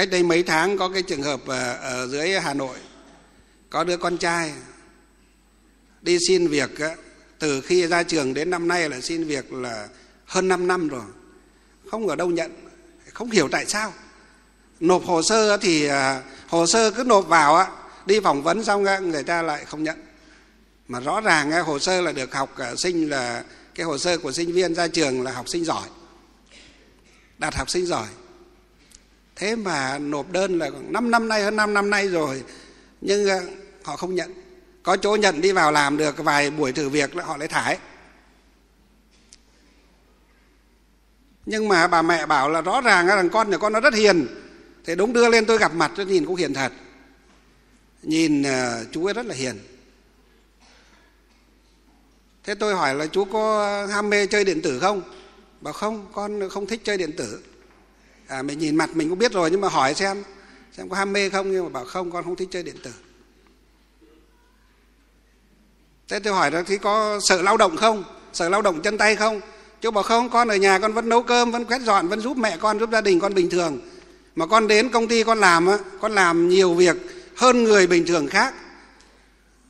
cách đây mấy tháng có cái trường hợp ờ, ở, dưới hà nội có đứa con trai đi xin việc từ khi ra trường đến năm nay là xin việc là hơn 5 năm rồi không ở đâu nhận không hiểu tại sao. Nộp hồ sơ thì à, hồ sơ cứ nộp vào á đi phỏng vấn xong người ta lại không nhận. Mà rõ ràng hồ sơ là được học à, sinh là cái hồ sơ của sinh viên ra trường là học sinh giỏi đạt học sinh giỏi thế mà nộp đơn là 5 năm nay, hơn 5 năm nay rồi, nhưng ờ, họ không nhận. Có chỗ nhận đi vào làm được vài buổi thử việc là họ lại thải. Nhưng mà bà mẹ bảo là rõ ràng là con nhà con nó rất hiền. Thế đúng đưa lên tôi gặp mặt, tôi nhìn cũng hiền thật. Nhìn ờ, chú ấy rất là hiền. Thế tôi hỏi là chú có ham mê chơi điện tử không? Bảo không, con không thích chơi điện tử à mình nhìn mặt mình cũng biết rồi nhưng mà hỏi xem xem có ham mê không? Nhưng mà bảo không con không thích chơi điện tử. Thế tôi hỏi là thì có sợ lao động không? Sợ lao động chân tay không? Chú bảo không con ở nhà con vẫn nấu cơm vẫn quét dọn vẫn giúp mẹ con giúp gia đình con bình thường. Mà con đến công ty con làm á con làm nhiều việc hơn người bình thường khác.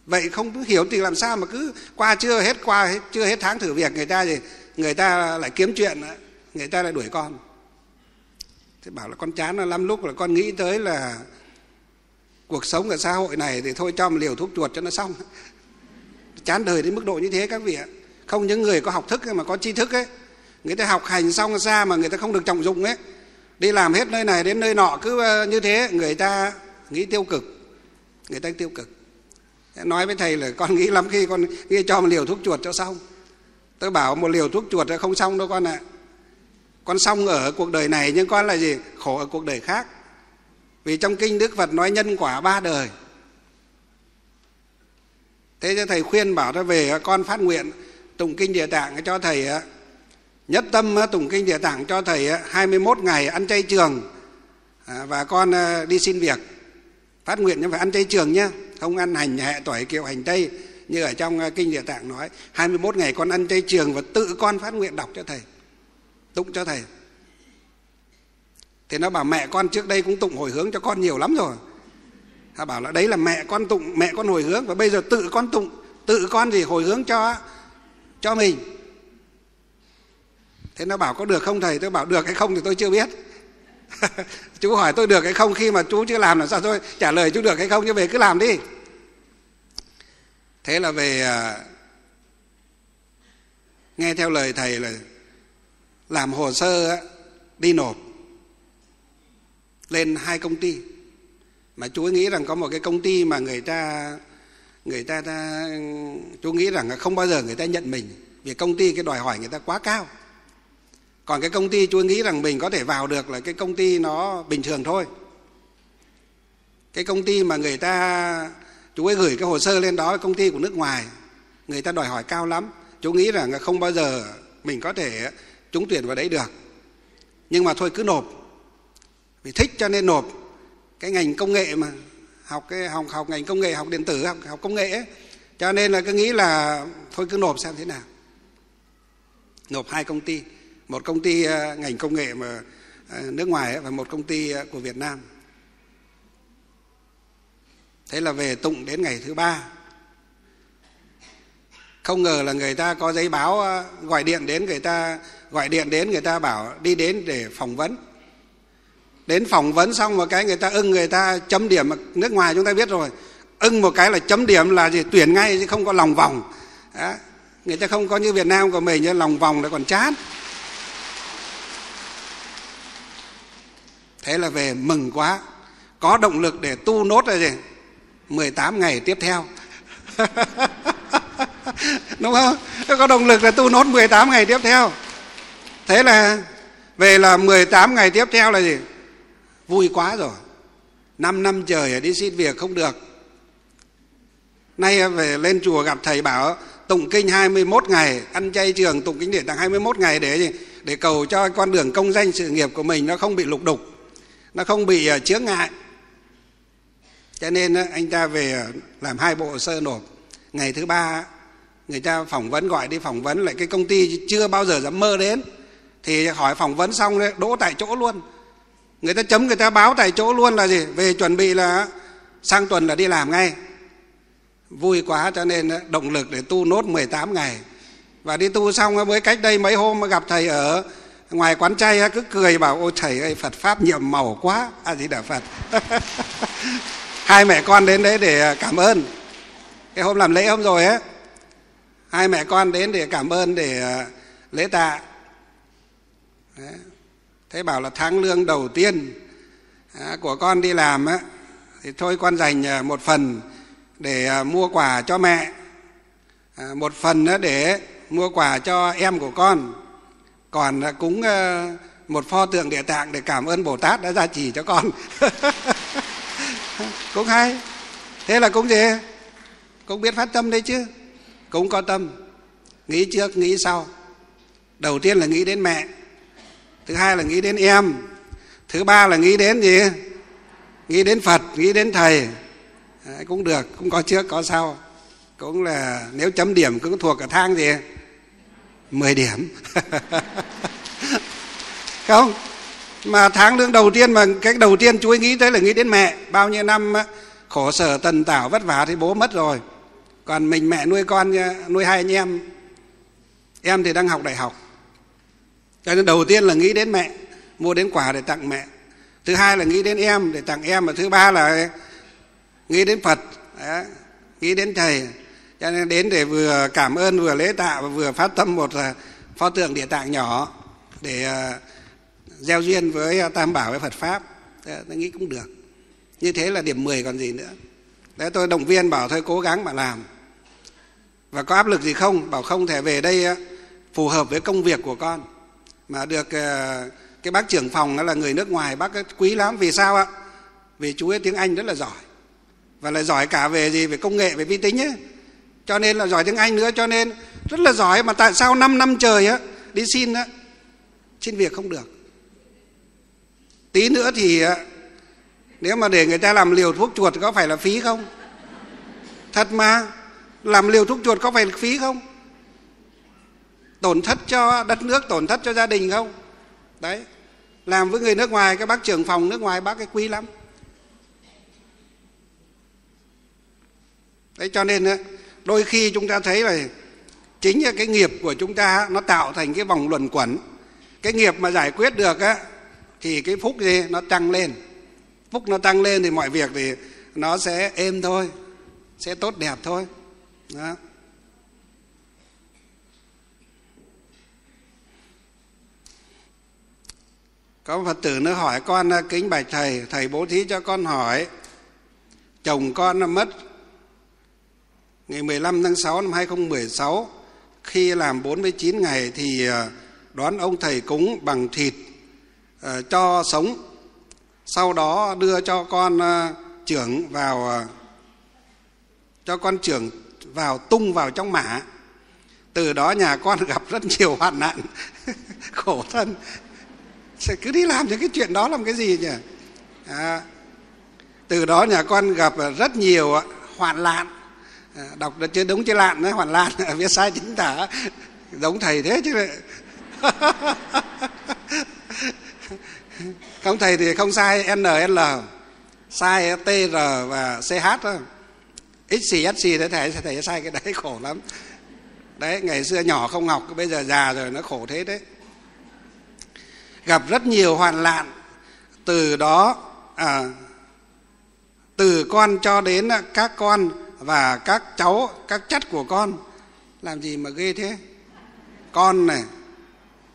Vậy không hiểu thì làm sao mà cứ qua chưa hết qua hết, chưa hết tháng thử việc người ta thì người ta lại kiếm chuyện người ta lại đuổi con thế bảo là con chán là lắm lúc là con nghĩ tới là cuộc sống ở xã hội này thì thôi cho một liều thuốc chuột cho nó xong. Chán đời đến mức độ như thế các vị ạ. Không những người có học thức mà có tri thức ấy. Người ta học hành xong ra mà người ta không được trọng dụng ấy. Đi làm hết nơi này đến nơi nọ cứ ờ, như thế, người ta nghĩ tiêu cực. Người ta tiêu cực. Nói với thầy là con nghĩ lắm khi con nghĩ cho một liều thuốc chuột cho xong. Tôi bảo một liều thuốc chuột không xong đâu con ạ. à con xong ở cuộc đời này nhưng con là gì? Khổ ở cuộc đời khác. Vì trong kinh đức phật nói nhân quả ba đời. Thế cho thầy khuyên bảo nó về, con phát nguyện tụng kinh địa tạng cho thầy nhất tâm tụng kinh địa tạng cho thầy 21 ngày ăn chay trường. À, và con à, đi xin việc. Phát nguyện nhưng phải ăn chay trường nhé không ăn hành hệ tỏi kiệu hành tây như ở trong à, kinh địa tạng nói. 21 ngày con ăn chay trường và tự con phát nguyện đọc cho thầy tụng cho thầy. Thì nó bảo mẹ con trước đây cũng tụng hồi hướng cho con nhiều lắm rồi. Ta bảo là đấy là mẹ con tụng, mẹ con hồi hướng. Và bây giờ tự con tụng, tự con gì hồi hướng cho cho mình. Thế nó bảo có được không thầy? Tôi bảo được hay không thì tôi chưa biết. Chú hỏi tôi được hay không? Khi mà chú chưa làm là sao? Tôi trả lời chú được hay không? Chứ về cứ làm đi. Thế là về à, nghe theo lời thầy là làm hồ sơ đi nộp lên hai công ty. Mà chú nghĩ rằng có một cái công ty mà người ta người ta, ta chú nghĩ rằng không bao giờ người ta nhận mình vì công ty cái đòi hỏi người ta quá cao. Còn cái công ty chú nghĩ rằng mình có thể vào được là cái công ty nó bình thường thôi. Cái công ty mà người ta chú ấy gửi cái hồ sơ lên đó là công ty của nước ngoài người ta đòi hỏi cao lắm. Chú nghĩ rằng không bao giờ mình có thể trúng tuyển vào đấy được. Nhưng mà thôi cứ nộp. Vì thích cho nên nộp. Cái ngành công nghệ mà học cái học học ngành công nghệ học điện tử học, học công nghệ ấy. cho nên là cứ nghĩ là thôi cứ nộp xem thế nào. Nộp hai công ty. Một công ty ờ, ngành công nghệ mà ờ, nước ngoài ấy, và một công ty ờ, của Việt Nam. Thế là về tụng đến ngày thứ ba. Không ngờ là người ta có giấy báo gọi điện đến người ta gọi điện đến người ta bảo, đi đến để phỏng vấn. Đến phỏng vấn xong một cái người ta ưng, người ta chấm điểm. Nước ngoài chúng ta biết rồi, ưng một cái là chấm điểm là gì? Tuyển ngay chứ không có lòng vòng. Đó. người ta không có như việt nam của mình như lòng vòng là còn chán. Thế là về mừng quá. Có động lực để tu nốt là gì? 18 ngày tiếp theo. Đúng không? Có động lực là tu nốt 18 ngày tiếp theo thế là về là 18 ngày tiếp theo là gì? Vui quá rồi. Năm năm trời đi xin việc không được. Nay về lên chùa gặp thầy bảo, tụng kinh 21 ngày, ăn chay trường tụng kinh điển tặng 21 ngày để gì? Để cầu cho con đường công danh sự nghiệp của mình nó không bị lục đục, nó không bị ờ, chướng ngại. Cho nên ờ, anh ta về ờ, làm hai bộ sơ nộp. Ngày thứ ba, người ta phỏng vấn, gọi đi phỏng vấn, lại cái công ty chưa bao giờ dám mơ đến thì hỏi phỏng vấn xong đấy, đỗ tại chỗ luôn. Người ta chấm, người ta báo tại chỗ luôn là gì? Về chuẩn bị là sang tuần là đi làm ngay. Vui quá cho nên ờ, động lực để tu nốt 18 ngày. Và đi tu xong ờ, mới cách đây mấy hôm gặp thầy ở ngoài quán chay ờ, cứ cười bảo, ôi thầy ơi, phật pháp nhiệm màu quá. A di đà phật. Hai mẹ con đến đấy để cảm ơn. Cái hôm làm lễ hôm rồi ấy, hai mẹ con đến để cảm ơn, để lễ tạ thế bảo là tháng lương đầu tiên à, của con đi làm á, thì thôi con dành à, một phần để à, mua quà cho mẹ một phần để mua quà cho em của con. Còn cúng một pho tượng địa tạng để cảm ơn bồ tát đã gia trì cho con. Cũng hay. Thế là cũng gì? Cũng biết phát tâm đấy chứ. Cũng có tâm. Nghĩ trước, nghĩ sau. Đầu tiên là nghĩ đến mẹ thứ hai là nghĩ đến em. Thứ ba là nghĩ đến gì? Nghĩ đến phật nghĩ đến thầy. Đấy, cũng được cũng có trước có sau. Cũng là nếu chấm điểm cũng thuộc cả thang gì? 10 điểm. Không? Mà tháng lương đầu tiên mà cái đầu tiên chú ấy nghĩ tới là nghĩ đến mẹ. Bao nhiêu năm khổ sở tần tảo vất vả thì bố mất rồi. Còn mình mẹ nuôi con nuôi hai anh em. Em thì đang học đại học cho nên đầu tiên là nghĩ đến mẹ mua đến quà để tặng mẹ. Thứ hai là nghĩ đến em để tặng em và thứ ba là nghĩ đến phật Đấy, nghĩ đến thầy. Cho nên đến để vừa cảm ơn vừa lễ tạ và vừa phát tâm một à, pho tượng địa tạng nhỏ để à, gieo duyên với à, tam bảo với phật pháp. Tôi nghĩ cũng được. Như thế là điểm 10 còn gì nữa. Đấy tôi động viên bảo thôi cố gắng mà làm. Và có áp lực gì không? Bảo không thể về đây phù hợp với công việc của con mà được ờ, cái bác trưởng phòng là người nước ngoài, bác quý lắm. Vì sao ạ? Vì chú ấy tiếng anh rất là giỏi. Và lại giỏi cả về gì? Về công nghệ, về vi tính ấy. Cho nên là giỏi tiếng anh nữa, cho nên rất là giỏi. Mà tại sao 5 năm trời á, đi xin á, xin việc không được? Tí nữa thì ờ, nếu mà để người ta làm liều thuốc chuột có phải là phí không? Thật mà. Làm liều thuốc chuột có phải là phí không? Tổn thất cho đất nước, tổn thất cho gia đình không? Đấy. Làm với người nước ngoài các bác trưởng phòng nước ngoài, bác cái quý lắm. Đấy, cho nên ờ, đôi khi chúng ta thấy là chính là cái nghiệp của chúng ta, nó tạo thành cái vòng luẩn quẩn. Cái nghiệp mà giải quyết được á, thì cái phúc gì? Nó tăng lên. Phúc nó tăng lên thì mọi việc thì nó sẽ êm thôi, sẽ tốt đẹp thôi. Đó. Có phật tử nó hỏi con ờ, kính bạch thầy thầy bố thí cho con hỏi. Chồng con nó mất ngày 15 tháng 6 năm 2016 khi làm 49 ngày thì ờ, đón ông thầy cúng bằng thịt ờ, cho sống. Sau đó đưa cho con trưởng vào cho con trưởng vào tung vào trong mả từ đó nhà con gặp rất nhiều hoạn nạn, khổ thân sẽ cứ đi làm những cái chuyện đó làm cái gì nhỉ? À, từ đó nhà con gặp rất nhiều à, hoạn lạn, à, đọc được chưa? Đúng chưa lạn đấy hoạn lạn viết sai chính tả. Giống thầy thế chứ. Không thầy thì không sai nl sai tr và ch thôi. Xc thế thầy thầy sai cái đấy khổ lắm. Đấy ngày xưa nhỏ không học bây giờ già rồi nó khổ thế đấy gặp rất nhiều hoạn nạn. Từ đó à, từ con cho đến các con và các cháu các chất của con. Làm gì mà ghê thế? Con này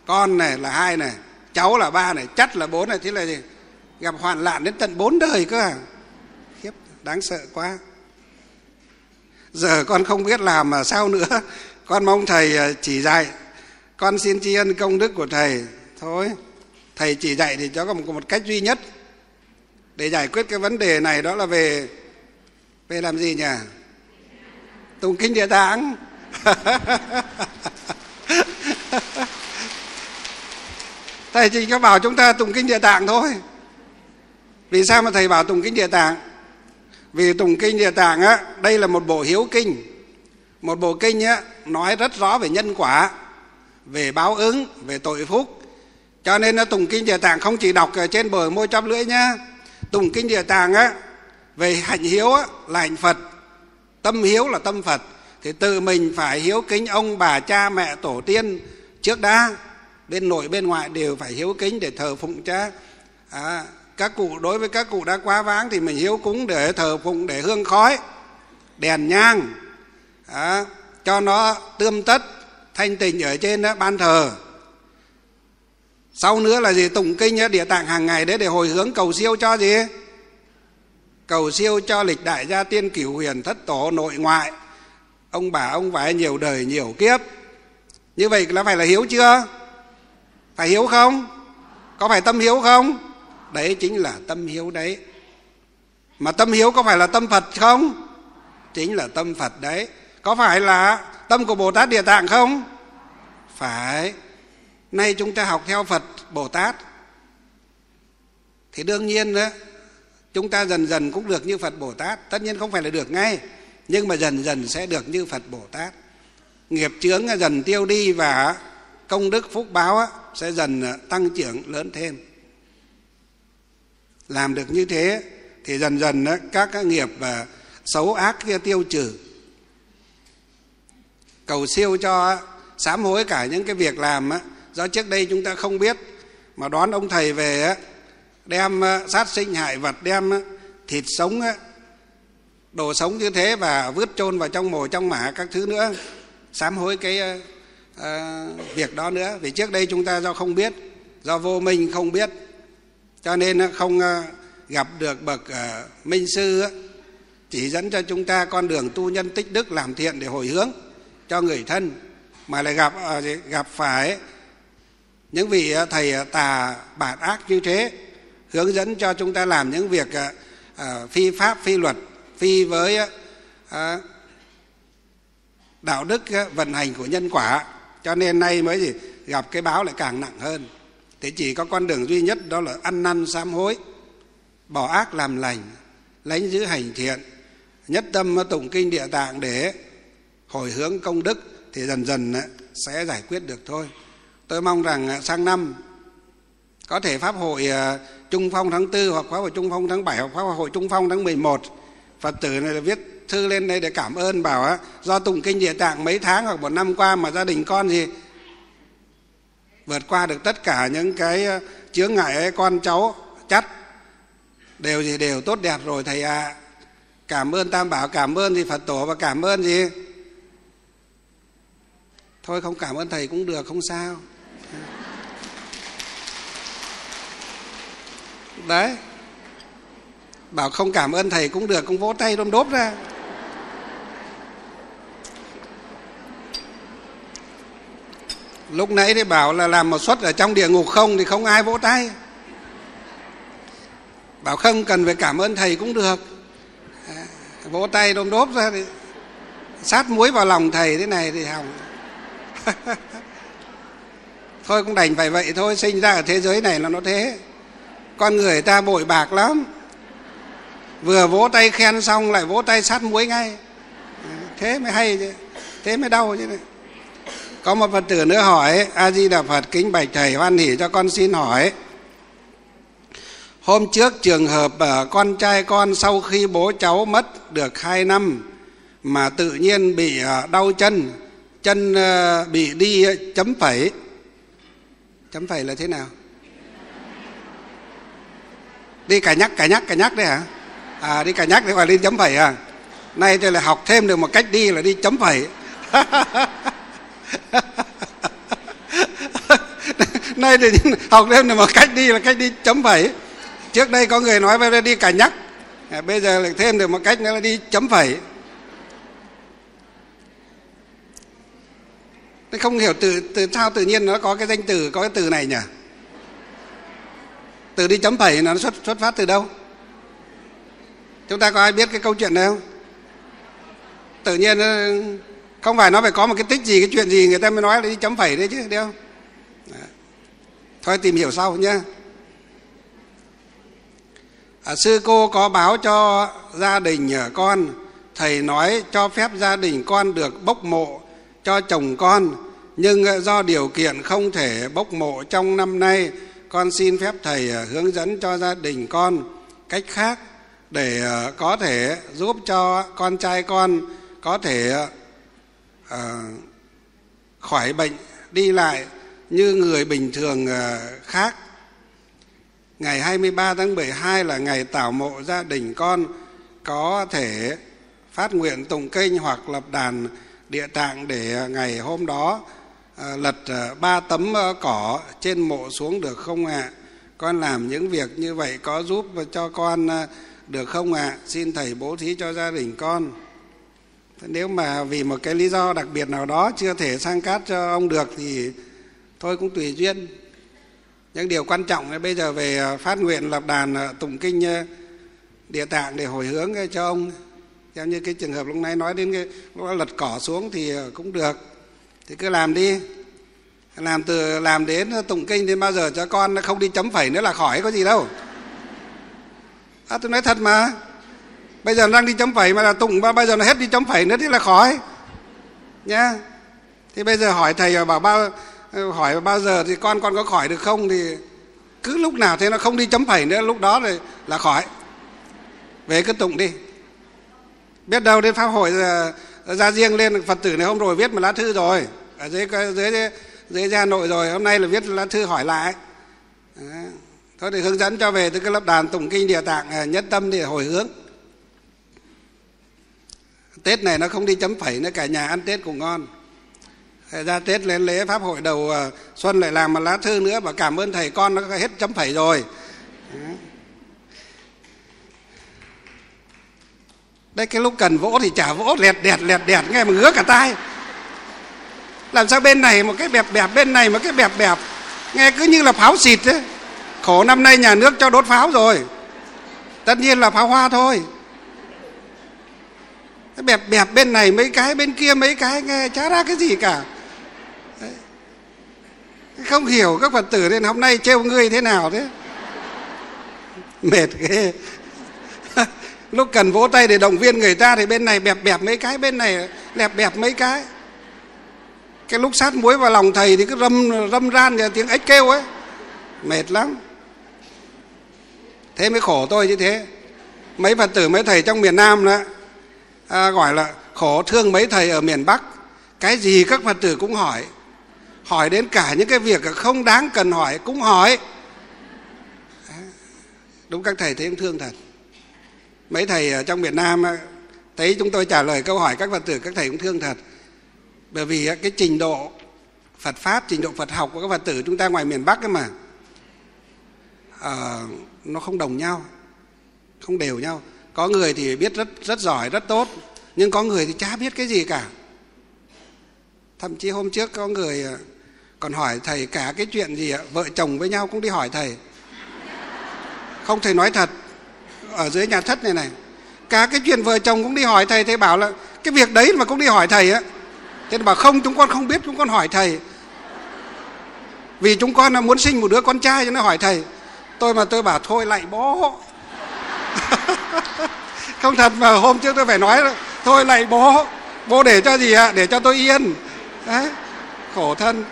con này là hai này cháu là ba này chất là bốn này. Thế là gì? Gặp hoạn nạn đến tận bốn đời cơ à? Khiếp đáng sợ quá. Giờ con không biết làm mà sao nữa. Con mong thầy à, chỉ dạy. Con xin tri ân công đức của thầy. Thôi thầy chỉ dạy thì cho có một, một cách duy nhất để giải quyết cái vấn đề này đó là về về làm gì nhỉ? Tụng kinh địa tạng. Thầy chỉ có bảo chúng ta tụng kinh địa tạng thôi. Vì sao mà thầy bảo tụng kinh địa tạng? Vì tụng kinh địa tạng á đây là một bộ hiếu kinh. Một bộ kinh á nói rất rõ về nhân quả về báo ứng về tội phúc cho nên nó tùng kinh địa tạng không chỉ đọc ở trên bờ môi chóp lưỡi nhá. Tùng kinh địa tạng á về hạnh hiếu á, là hạnh phật. Tâm hiếu là tâm phật. Thì tự mình phải hiếu kính ông bà cha mẹ tổ tiên trước đã. Bên nội bên ngoại đều phải hiếu kính để thờ phụng cha. À, các cụ đối với các cụ đã quá váng thì mình hiếu cúng để thờ phụng để hương khói đèn nhang. À, cho nó tươm tất thanh tịnh ở trên đó, ban thờ sau nữa là gì? Tụng kinh địa tạng hàng ngày đấy để hồi hướng cầu siêu cho gì? Cầu siêu cho lịch đại gia tiên cửu huyền thất tổ nội ngoại. Ông bà, ông vải nhiều đời, nhiều kiếp. Như vậy là phải là hiếu chưa? Phải hiếu không? Có phải tâm hiếu không? Đấy chính là tâm hiếu đấy. Mà tâm hiếu có phải là tâm phật không? Chính là tâm phật đấy. Có phải là tâm của bồ tát địa tạng không? Phải nay chúng ta học theo phật bồ tát. Thì đương nhiên đó, chúng ta dần dần cũng được như phật bồ tát. Tất nhiên không phải là được ngay, nhưng mà dần dần sẽ được như phật bồ tát. Nghiệp chướng dần tiêu đi và công đức phúc báo sẽ dần à, tăng trưởng lớn thêm. Làm được như thế thì dần dần các nghiệp và xấu ác kia tiêu trừ. Cầu siêu cho sám hối cả những cái việc làm á do trước đây chúng ta không biết mà đón ông thầy về đem sát sinh hại vật đem thịt sống á đồ sống như thế và vứt chôn vào trong mồ trong mả các thứ nữa sám hối cái uh, việc đó nữa. Vì trước đây chúng ta do không biết do vô minh không biết cho nên không gặp được bậc ờ, minh sư chỉ dẫn cho chúng ta con đường tu nhân tích đức làm thiện để hồi hướng cho người thân mà lại gặp ờ, gặp phải những vị ờ, thầy ờ, tà bản ác như thế, hướng dẫn cho chúng ta làm những việc ờ, phi pháp, phi luật, phi với đạo đức vận hành của nhân quả. Cho nên nay mới gì gặp cái báo lại càng nặng hơn. Thì chỉ có con đường duy nhất, đó là ăn năn sám hối, bỏ ác làm lành, lánh giữ hành thiện. Nhất tâm tụng kinh địa tạng để hồi hướng công đức thì dần dần sẽ giải quyết được thôi tôi mong rằng à, sang năm có thể pháp hội à, trung phong tháng tư hoặc pháp hội trung phong tháng bảy hoặc pháp hội trung phong tháng 11 phật tử này là viết thư lên đây để cảm ơn bảo do tụng kinh địa tạng mấy tháng hoặc một năm qua mà gia đình con gì vượt qua được tất cả những cái à, chướng ngại ấy, con cháu chắt đều gì đều tốt đẹp rồi thầy ạ à. cảm ơn tam bảo cảm ơn gì phật tổ và cảm ơn gì thôi không cảm ơn thầy cũng được không sao đấy. Bảo không cảm ơn thầy cũng được, cũng vỗ tay đôm đốp ra. Lúc nãy thì bảo là làm một suất ở trong địa ngục không thì không ai vỗ tay. Bảo không cần phải cảm ơn thầy cũng được. À, vỗ tay đôm đốp ra thì sát muối vào lòng thầy thế này thì hỏng. Thôi cũng đành phải vậy thôi, sinh ra ở thế giới này là nó thế con người ta bội bạc lắm. Vừa vỗ tay khen xong lại vỗ tay sát muối ngay. Thế mới hay chứ. Thế mới đau chứ này. Có một phật tử nữa hỏi, a di đà phật, kính bạch thầy hoan hỉ cho con xin hỏi. Hôm trước trường hợp con trai con sau khi bố cháu mất được hai năm mà tự nhiên bị ờ, đau chân chân ờ, bị đi ờ, chấm phẩy. Chấm phẩy là thế nào? Đi cả nhắc cả nhắc cả nhắc đấy hả? À đi cả nhắc thì phải đi chấm phẩy à? Nay tôi lại học thêm được một cách đi là đi chấm phẩy. Nay thì học thêm được một cách đi là cách đi chấm phẩy. Trước đây có người nói với đi cả nhắc à, bây giờ lại thêm được một cách nữa là đi chấm phẩy. Tôi không hiểu từ từ sao tự nhiên nó có cái danh từ có cái từ này nhỉ? Từ đi chấm phẩy nó xuất xuất phát từ đâu? Chúng ta có ai biết cái câu chuyện này không? Tự nhiên ờ, không phải nó phải có một cái tích gì cái chuyện gì người ta mới nói là đi chấm phẩy đấy chứ đeo? không? Thôi tìm hiểu sau nhé à, sư cô có báo cho gia đình ờ, con. Thầy nói cho phép gia đình con được bốc mộ cho chồng con nhưng ờ, do điều kiện không thể bốc mộ trong năm nay con xin phép thầy ờ, hướng dẫn cho gia đình con cách khác để ờ, có thể giúp cho con trai con có thể uh, khỏi bệnh đi lại như người bình thường uh, khác. Ngày 23 tháng 12 là ngày tảo mộ gia đình con có thể phát nguyện tụng kinh hoặc lập đàn địa tạng để ngày hôm đó à, lật à, ba tấm à, cỏ trên mộ xuống được không ạ? À? Con làm những việc như vậy có giúp cho con được không ạ? À? Xin thầy bố thí cho gia đình con. Nếu mà vì một cái lý do đặc biệt nào đó chưa thể sang cát cho ông được thì thôi cũng tùy duyên. Những điều quan trọng là bây giờ về phát nguyện lập đàn tụng kinh địa tạng để hồi hướng cho ông theo như cái trường hợp lúc nãy nói đến cái lật cỏ xuống thì cũng được thì cứ làm đi. Làm từ, làm đến tụng kinh đến bao giờ cho con nó không đi chấm phẩy nữa là khỏi có gì đâu. À tôi nói thật mà. Bây giờ nó đang đi chấm phẩy mà là tụng mà bây giờ nó hết đi chấm phẩy nữa thì là khỏi. Nhá. Thì bây giờ hỏi thầy bảo bao, hỏi bao giờ thì con con có khỏi được không thì cứ lúc nào thế nó không đi chấm phẩy nữa, lúc đó thì là khỏi. Về cứ tụng đi. Biết đâu đến pháp hội là ra riêng lên, phật tử này hôm rồi viết một lá thư rồi. Ở dưới dưới dưới hà nội rồi, hôm nay là viết lá thư hỏi lại. Đó. thôi thì hướng dẫn cho về từ cái lập đàn tụng kinh địa tạng à, nhất tâm để hồi hướng. Tết này nó không đi chấm phẩy nữa, cả nhà ăn tết cũng ngon. Ra tết lên lễ pháp hội đầu à, xuân lại làm một lá thư nữa và cảm ơn thầy con nó hết chấm phẩy rồi. Đó. Đây cái lúc cần vỗ thì chả vỗ, lẹt đẹt lẹt đẹt, nghe mà ngứa cả tai. Làm sao bên này một cái bẹp bẹp, bên này một cái bẹp bẹp. Nghe cứ như là pháo xịt thế khổ năm nay nhà nước cho đốt pháo rồi. Tất nhiên là pháo hoa thôi. Bẹp bẹp bên này mấy cái, bên kia mấy cái, nghe chả ra cái gì cả. Đấy. không hiểu các phật tử nên hôm nay trêu ngươi thế nào thế. Mệt ghê lúc cần vỗ tay để động viên người ta thì bên này bẹp bẹp mấy cái bên này lẹp bẹp mấy cái. Cái lúc sát muối vào lòng thầy thì cứ râm râm ran và tiếng ếch kêu ấy. Mệt lắm. Thế mới khổ tôi như thế. Mấy phật tử mấy thầy trong miền nam đó à, gọi là khổ thương mấy thầy ở miền bắc. Cái gì các phật tử cũng hỏi. Hỏi đến cả những cái việc không đáng cần hỏi cũng hỏi. Đúng các thầy thấy thương thật mấy thầy ở trong Việt Nam thấy chúng tôi trả lời câu hỏi các Phật tử các thầy cũng thương thật. Bởi vì cái trình độ Phật pháp trình độ Phật học của các Phật tử chúng ta ngoài miền Bắc ấy mà à, nó không đồng nhau không đều nhau. Có người thì biết rất rất giỏi rất tốt nhưng có người thì chả biết cái gì cả. Thậm chí hôm trước có người ờ, còn hỏi thầy cả cái chuyện gì ạ? Vợ chồng với nhau cũng đi hỏi thầy. Không thầy nói thật ở dưới nhà thất này này. Cả cái chuyện vợ chồng cũng đi hỏi thầy thầy bảo là cái việc đấy mà cũng đi hỏi thầy á. Thế bảo không, chúng con không biết, chúng con hỏi thầy. Vì chúng con là muốn sinh một đứa con trai cho nó hỏi thầy. Tôi mà tôi bảo thôi lại bố. Không thật mà hôm trước tôi phải nói thôi lại bố. Bố để cho gì ạ? Để cho tôi yên. Đấy khổ thân.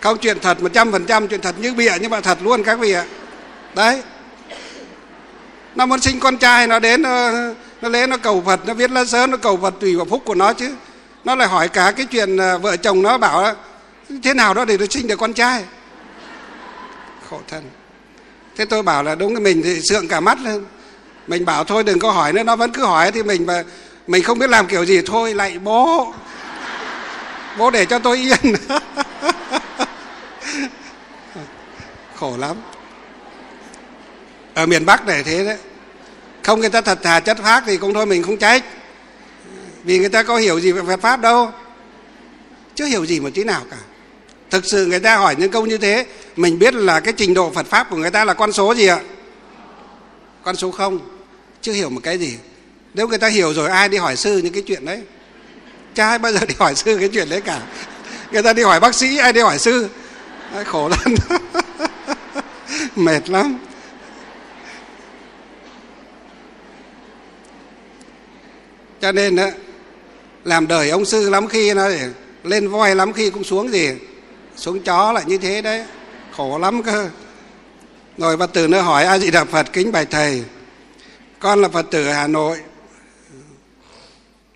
Không chuyện thật, một trăm phần trăm chuyện thật, như bịa nhưng mà thật luôn các vị ạ. Đấy nó muốn sinh con trai nó đến nó, nó lấy nó cầu phật nó viết lá sớm nó cầu phật tùy vào phúc của nó chứ. Nó lại hỏi cả cái chuyện à, vợ chồng nó bảo thế nào đó để nó sinh được con trai? Khổ thân. Thế tôi bảo là đúng cái mình thì sượng cả mắt lên. Mình bảo thôi đừng có hỏi nữa nó vẫn cứ hỏi thì mình mà mình không biết làm kiểu gì thôi lại bố. Bố để cho tôi yên. Khổ lắm ở miền bắc này thế đấy. Không, người ta thật thà chất phác thì cũng thôi, mình không trách. Vì người ta có hiểu gì về phật pháp đâu. Chưa hiểu gì một tí nào cả. Thực sự người ta hỏi những câu như thế, mình biết là cái trình độ phật pháp của người ta là con số gì ạ? Con số không. Chưa hiểu một cái gì. Nếu người ta hiểu rồi, ai đi hỏi sư những cái chuyện đấy? Cha ai bao giờ đi hỏi sư cái chuyện đấy cả. Người ta đi hỏi bác sĩ, ai đi hỏi sư? Khổ lắm. Mệt lắm. Cho nên đó, làm đời ông sư lắm khi nó lên voi lắm khi cũng xuống gì xuống chó lại như thế đấy khổ lắm cơ. Rồi phật tử nữa hỏi a di đà phật kính bài thầy con là phật tử hà nội.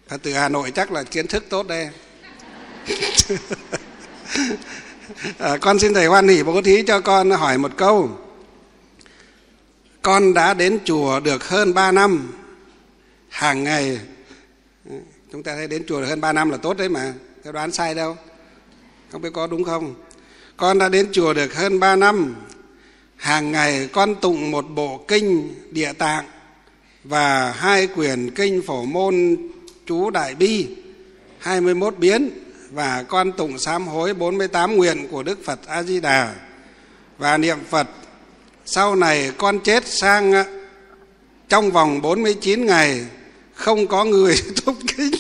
Phật tử hà nội chắc là kiến thức tốt đây. À, con xin thầy hoan hỷ bố thí cho con hỏi một câu. Con đã đến chùa được hơn 3 năm hàng ngày chúng ta thấy đến chùa được hơn 3 năm là tốt đấy mà. Theo đoán sai đâu. Không biết có đúng không? Con đã đến chùa được hơn 3 năm. Hàng ngày con tụng một bộ kinh địa tạng và hai quyển kinh phổ môn chú đại bi 21 biến, và con tụng sám hối 48 nguyện của Đức Phật A Di Đà và niệm Phật, sau này con chết sang ờ, trong vòng 49 ngày không có người tụng kinh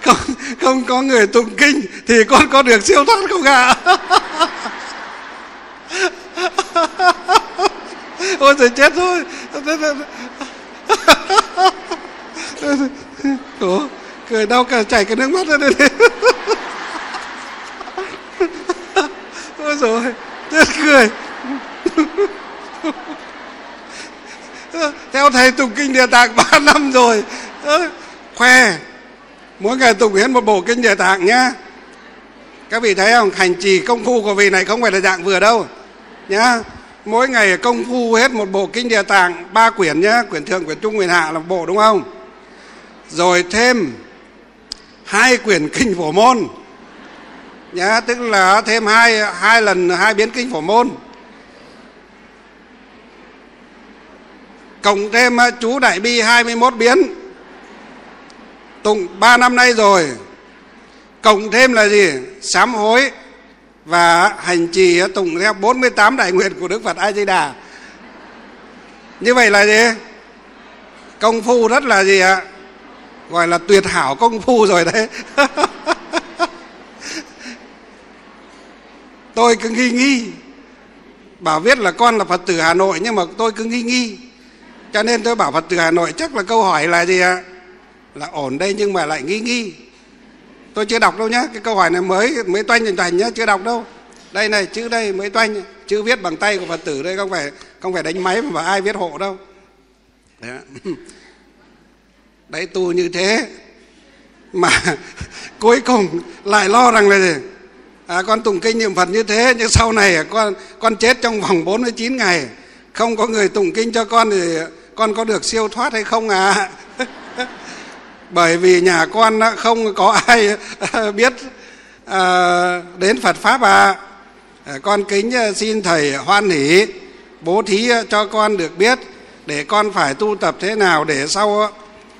không không có người tụng kinh thì con có được siêu thoát không ạ? À? ôi trời chết thôi Ủa, cười đau cả chảy cả nước mắt ra đây ôi rồi chết cười. Theo thầy tụng kinh địa tạng ba năm rồi. Khoe, mỗi ngày tụng hết một bộ kinh địa tạng nhá. Các vị thấy không? Hành trì công phu của vị này không phải là dạng vừa đâu, nhá. Mỗi ngày công phu hết một bộ kinh địa tạng, ba quyển nhá. Quyển thượng, quyển trung, quyển hạ là một bộ, đúng không? Rồi thêm hai quyển kinh phổ môn, nhá. Tức là thêm hai hai lần, hai biến kinh phổ môn. Cộng thêm à, chú đại bi 21 biến tụng 3 năm nay rồi cộng thêm là gì sám hối và hành trì à, tụng theo 48 đại nguyện của Đức Phật A Di Đà. Như vậy là gì? Công phu rất là gì ạ? Gọi là tuyệt hảo công phu rồi đấy. tôi cứ nghi nghi bảo viết là con là Phật tử Hà Nội, nhưng mà tôi cứ nghi nghi. Cho nên tôi bảo Phật tử Hà Nội chắc là câu hỏi là gì ạ? Là ổn đây nhưng mà lại nghi nghi. Tôi chưa đọc đâu nhá cái câu hỏi này mới mới toanh thành thành nhá chưa đọc đâu. Đây này chữ đây mới toanh chữ viết bằng tay của phật tử đây không phải không phải đánh máy mà ai viết hộ đâu. Đấy, đấy tu như thế mà cuối cùng lại lo rằng là gì? À, con tụng kinh niệm phật như thế nhưng sau này con con chết trong vòng 49 ngày. Không có người tụng kinh cho con thì con có được siêu thoát hay không à bởi vì nhà con không có ai biết à, đến Phật pháp à. à con kính à, xin thầy hoan hỷ bố thí cho con được biết để con phải tu tập thế nào để sau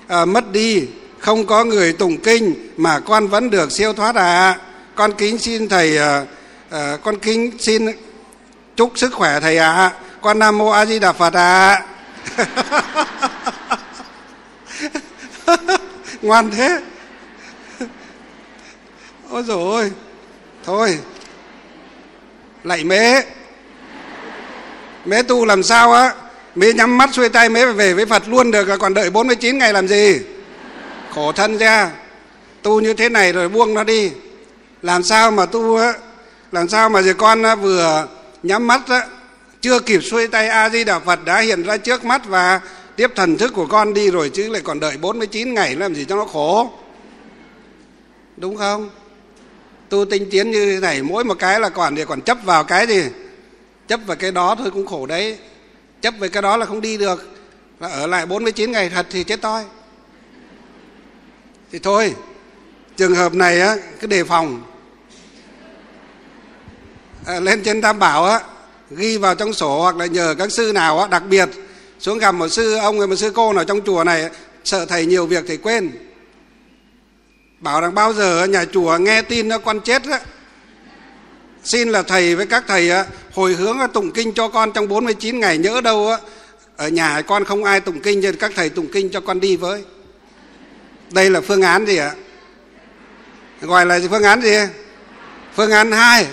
à, mất đi không có người tụng kinh mà con vẫn được siêu thoát à con kính xin thầy à, à, con kính xin chúc sức khỏe thầy ạ à. con nam mô a di đà phật ạ à. ngoan thế. Ôi rồi ôi. Thôi. Lại mế. Mế tu làm sao á? Mế nhắm mắt xuôi tay mế về với phật luôn được. Còn đợi 49 ngày làm gì? Khổ thân ra. Tu như thế này rồi buông nó đi. Làm sao mà tu á? Làm sao mà giờ con vừa nhắm mắt á chưa kịp xuôi tay a di đà phật đã hiện ra trước mắt và tiếp thần thức của con đi rồi chứ lại còn đợi 49 ngày làm gì cho nó khổ. Đúng không? Tu tinh tiến như thế này mỗi một cái là còn thì còn chấp vào cái gì? Chấp vào cái đó thôi cũng khổ đấy. Chấp về cái đó là không đi được. Là ở lại 49 ngày thật thì chết toi. Thì thôi trường hợp này á cứ đề phòng. À, lên trên tam bảo á ghi vào trong sổ hoặc là nhờ các sư nào á đặc biệt xuống gặp một sư ông một sư cô nào trong chùa này sợ thầy nhiều việc thầy quên. Bảo rằng bao giờ nhà chùa nghe tin nó con chết á xin là thầy với các thầy á, hồi hướng tụng kinh cho con trong 49 ngày nhỡ đâu á ở nhà con không ai tụng kinh nên các thầy tụng kinh cho con đi với. Đây là phương án gì ạ? Gọi là phương án gì? Phương án hai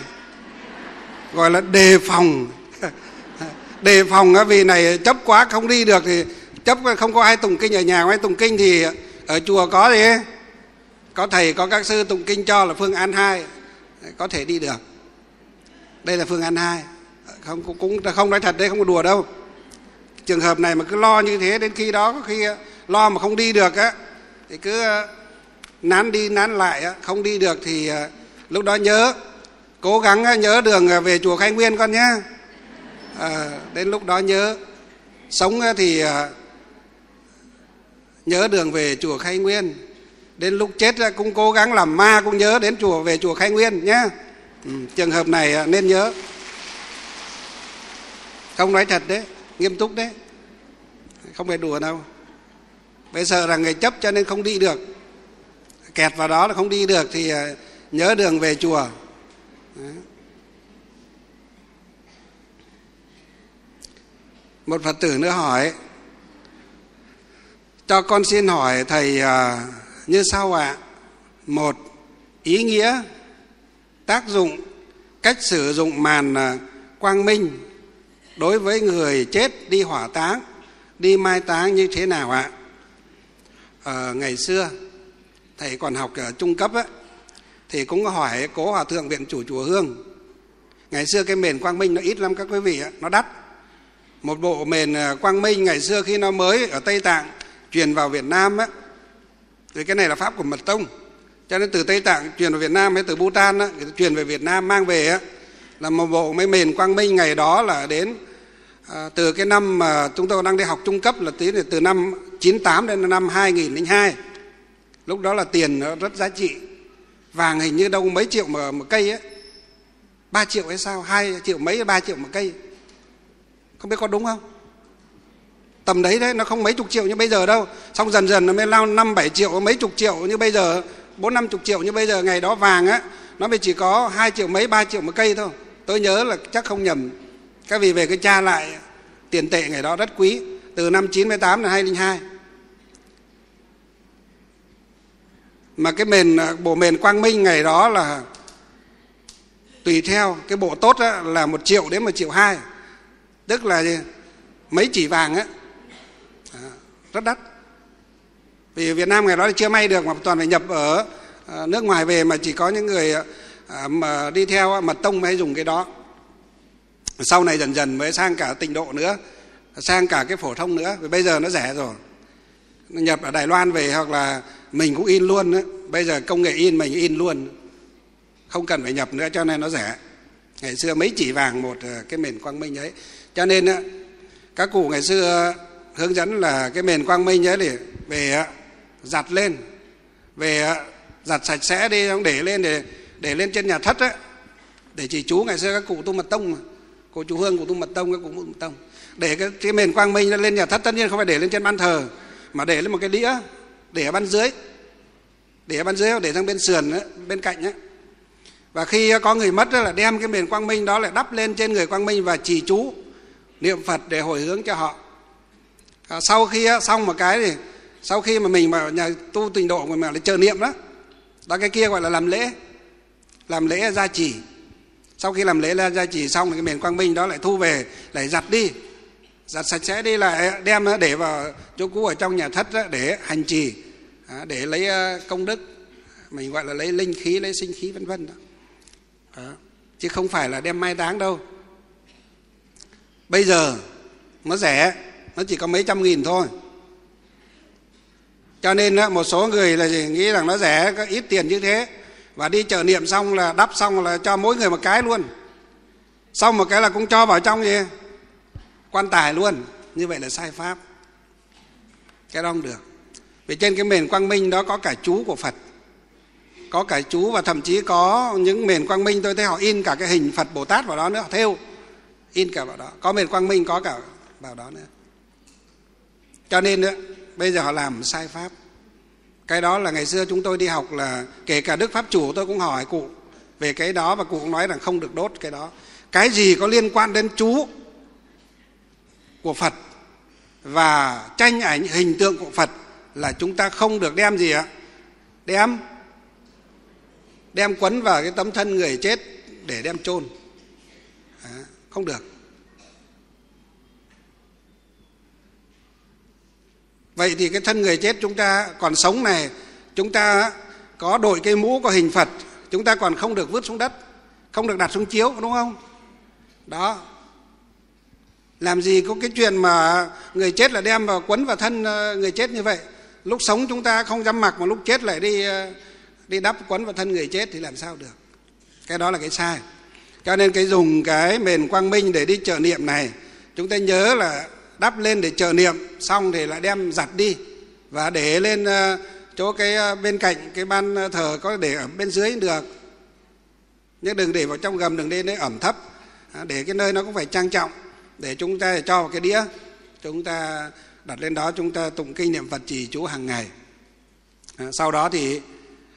gọi là đề phòng. Đề phòng vì này chấp quá không đi được thì chấp không có ai tụng kinh ở nhà không ai tụng kinh thì ở chùa có gì? Có thầy có các sư tụng kinh cho là phương án hai. Có thể đi được. Đây là phương án hai. Không cũng, cũng không nói thật đấy không có đùa đâu. Trường hợp này mà cứ lo như thế đến khi đó có khi lo mà không đi được á thì cứ nán đi nán lại á không đi được thì à, lúc đó nhớ cố gắng ờ, nhớ đường ờ, về chùa khai nguyên con nhé. À, đến lúc đó nhớ. Sống thì nhớ đường về chùa khai nguyên. Đến lúc chết cũng cố gắng làm ma cũng nhớ đến chùa về chùa khai nguyên nhé. Ừ, trường hợp này nên nhớ. Không nói thật đấy nghiêm túc đấy. Không phải đùa đâu. Bây giờ là người chấp cho nên không đi được. Kẹt vào đó là không đi được thì nhớ đường về chùa đấy. một phật tử nữa hỏi cho con xin hỏi thầy à, như sau ạ à? một ý nghĩa tác dụng cách sử dụng màn à, quang minh đối với người chết đi hỏa táng đi mai táng như thế nào ạ à, ngày xưa thầy còn học ở trung cấp á thì cũng hỏi cố hòa thượng viện chủ chùa hương. Ngày xưa cái mền quang minh nó ít lắm các quý vị ạ nó đắt. Một bộ mền à, quang minh ngày xưa khi nó mới ở tây tạng truyền vào việt nam á thì cái này là pháp của mật tông. Cho nên từ tây tạng truyền vào việt nam hay từ bhutan á truyền về việt nam mang về á là một bộ mấy mền quang minh ngày đó là đến à, từ cái năm mà chúng tôi đang đi học trung cấp là tí là từ năm 98 đến năm 2002 lúc đó là tiền nó rất giá trị vàng hình như đâu mấy triệu mà một cây ấy. Ba triệu hay sao? Hai triệu mấy, ba triệu một cây. Không biết có đúng không? Tầm đấy đấy, nó không mấy chục triệu như bây giờ đâu. Xong dần dần nó mới lao năm, bảy triệu, mấy chục triệu như bây giờ. Bốn, năm chục triệu như bây giờ, ngày đó vàng á, nó mới chỉ có hai triệu mấy, ba triệu một cây thôi. Tôi nhớ là chắc không nhầm. Các vị về cái cha lại tiền tệ ngày đó rất quý. Từ năm 98 đến 2002 mà cái mền à, bộ mền quang minh ngày đó là tùy theo. Cái bộ tốt á, là một triệu đến một triệu hai. Tức là mấy chỉ vàng á. À, rất đắt. Vì Việt Nam ngày đó thì chưa may được mà toàn phải nhập ở à, nước ngoài về mà chỉ có những người à, mà đi theo mật tông mới dùng cái đó. Sau này dần dần mới sang cả tịnh độ nữa sang cả cái phổ thông nữa. Vì bây giờ nó rẻ rồi nhập ở Đài Loan về hoặc là mình cũng in luôn nữa bây giờ công nghệ in mình in luôn. Không cần phải nhập nữa cho nên nó rẻ. Ngày xưa mấy chỉ vàng một ờ, cái mền quang minh ấy. Cho nên các cụ ngày xưa hướng dẫn là cái mền quang minh ấy để về giặt lên. Về giặt sạch sẽ đi không để lên để để lên trên nhà thất á. Để chỉ chú ngày xưa các cụ tu mật tông mà. Cô chú hương của tu mật tông các cụ mật tông. Để cái, cái mền quang minh lên nhà thất tất nhiên không phải để lên trên ban thờ mà để lên một cái đĩa để ở ban dưới để ở ban dưới để sang bên sườn ấy, bên cạnh ấy. và khi có người mất là đem cái miền quang minh đó lại đắp lên trên người quang minh và trì chú niệm phật để hồi hướng cho họ. À, sau khi xong một cái thì sau khi mà mình mà nhà tu tình độ mà lại chờ niệm đó đó cái kia gọi là làm lễ làm lễ gia trì. Sau khi làm lễ là gia trì xong thì cái miền quang minh đó lại thu về lại giặt đi giặt sạch sẽ đi lại đem ờ, để vào chỗ cũ ở trong nhà thất để hành trì à, để lấy ờ, công đức, mình gọi là lấy linh khí, lấy sinh khí, vân vân đó. đó. Chứ không phải là đem mai táng đâu. Bây giờ nó rẻ, nó chỉ có mấy trăm nghìn thôi. Cho nên một số người là nghĩ rằng nó rẻ, có ít tiền như thế. Và đi chợ niệm xong là đắp xong là cho mỗi người một cái luôn. Xong một cái là cũng cho vào trong gì? Quan tài luôn. Như vậy là sai pháp. Cái đó không được. Vì trên cái mền quang minh đó có cả chú của phật. Có cả chú và thậm chí có những mền quang minh tôi thấy họ in cả cái hình phật bồ tát vào đó nữa họ thêu. In cả vào đó. Có mền quang minh có cả vào đó nữa. Cho nên nữa, bây giờ họ làm sai pháp. Cái đó là ngày xưa chúng tôi đi học là kể cả đức pháp chủ tôi cũng hỏi cụ về cái đó và cụ cũng nói rằng không được đốt cái đó. Cái gì có liên quan đến chú? Của phật và tranh ảnh hình tượng của phật là chúng ta không được đem gì ạ? Đem đem quấn vào cái tấm thân người chết để đem chôn. À, không được. Vậy thì cái thân người chết chúng ta còn sống này chúng ta có đội cái mũ có hình phật chúng ta còn không được vứt xuống đất không được đặt xuống chiếu đúng không? Đó làm gì có cái chuyện mà người chết là đem vào quấn vào thân ờ, người chết như vậy? Lúc sống chúng ta không dám mặc mà lúc chết lại đi ờ, đi đắp quấn vào thân người chết thì làm sao được? Cái đó là cái sai. Cho nên cái dùng cái mền quang minh để đi trợ niệm này, chúng ta nhớ là đắp lên để trợ niệm, xong thì lại đem giặt đi và để lên ờ, chỗ cái bên cạnh cái ban thờ có để ở bên dưới được. Nhưng đừng để vào trong gầm, đừng để nơi ẩm thấp. À, để cái nơi nó cũng phải trang trọng để chúng ta cho vào cái đĩa chúng ta đặt lên đó chúng ta tụng kinh niệm phật trì chú hàng ngày. À, sau đó thì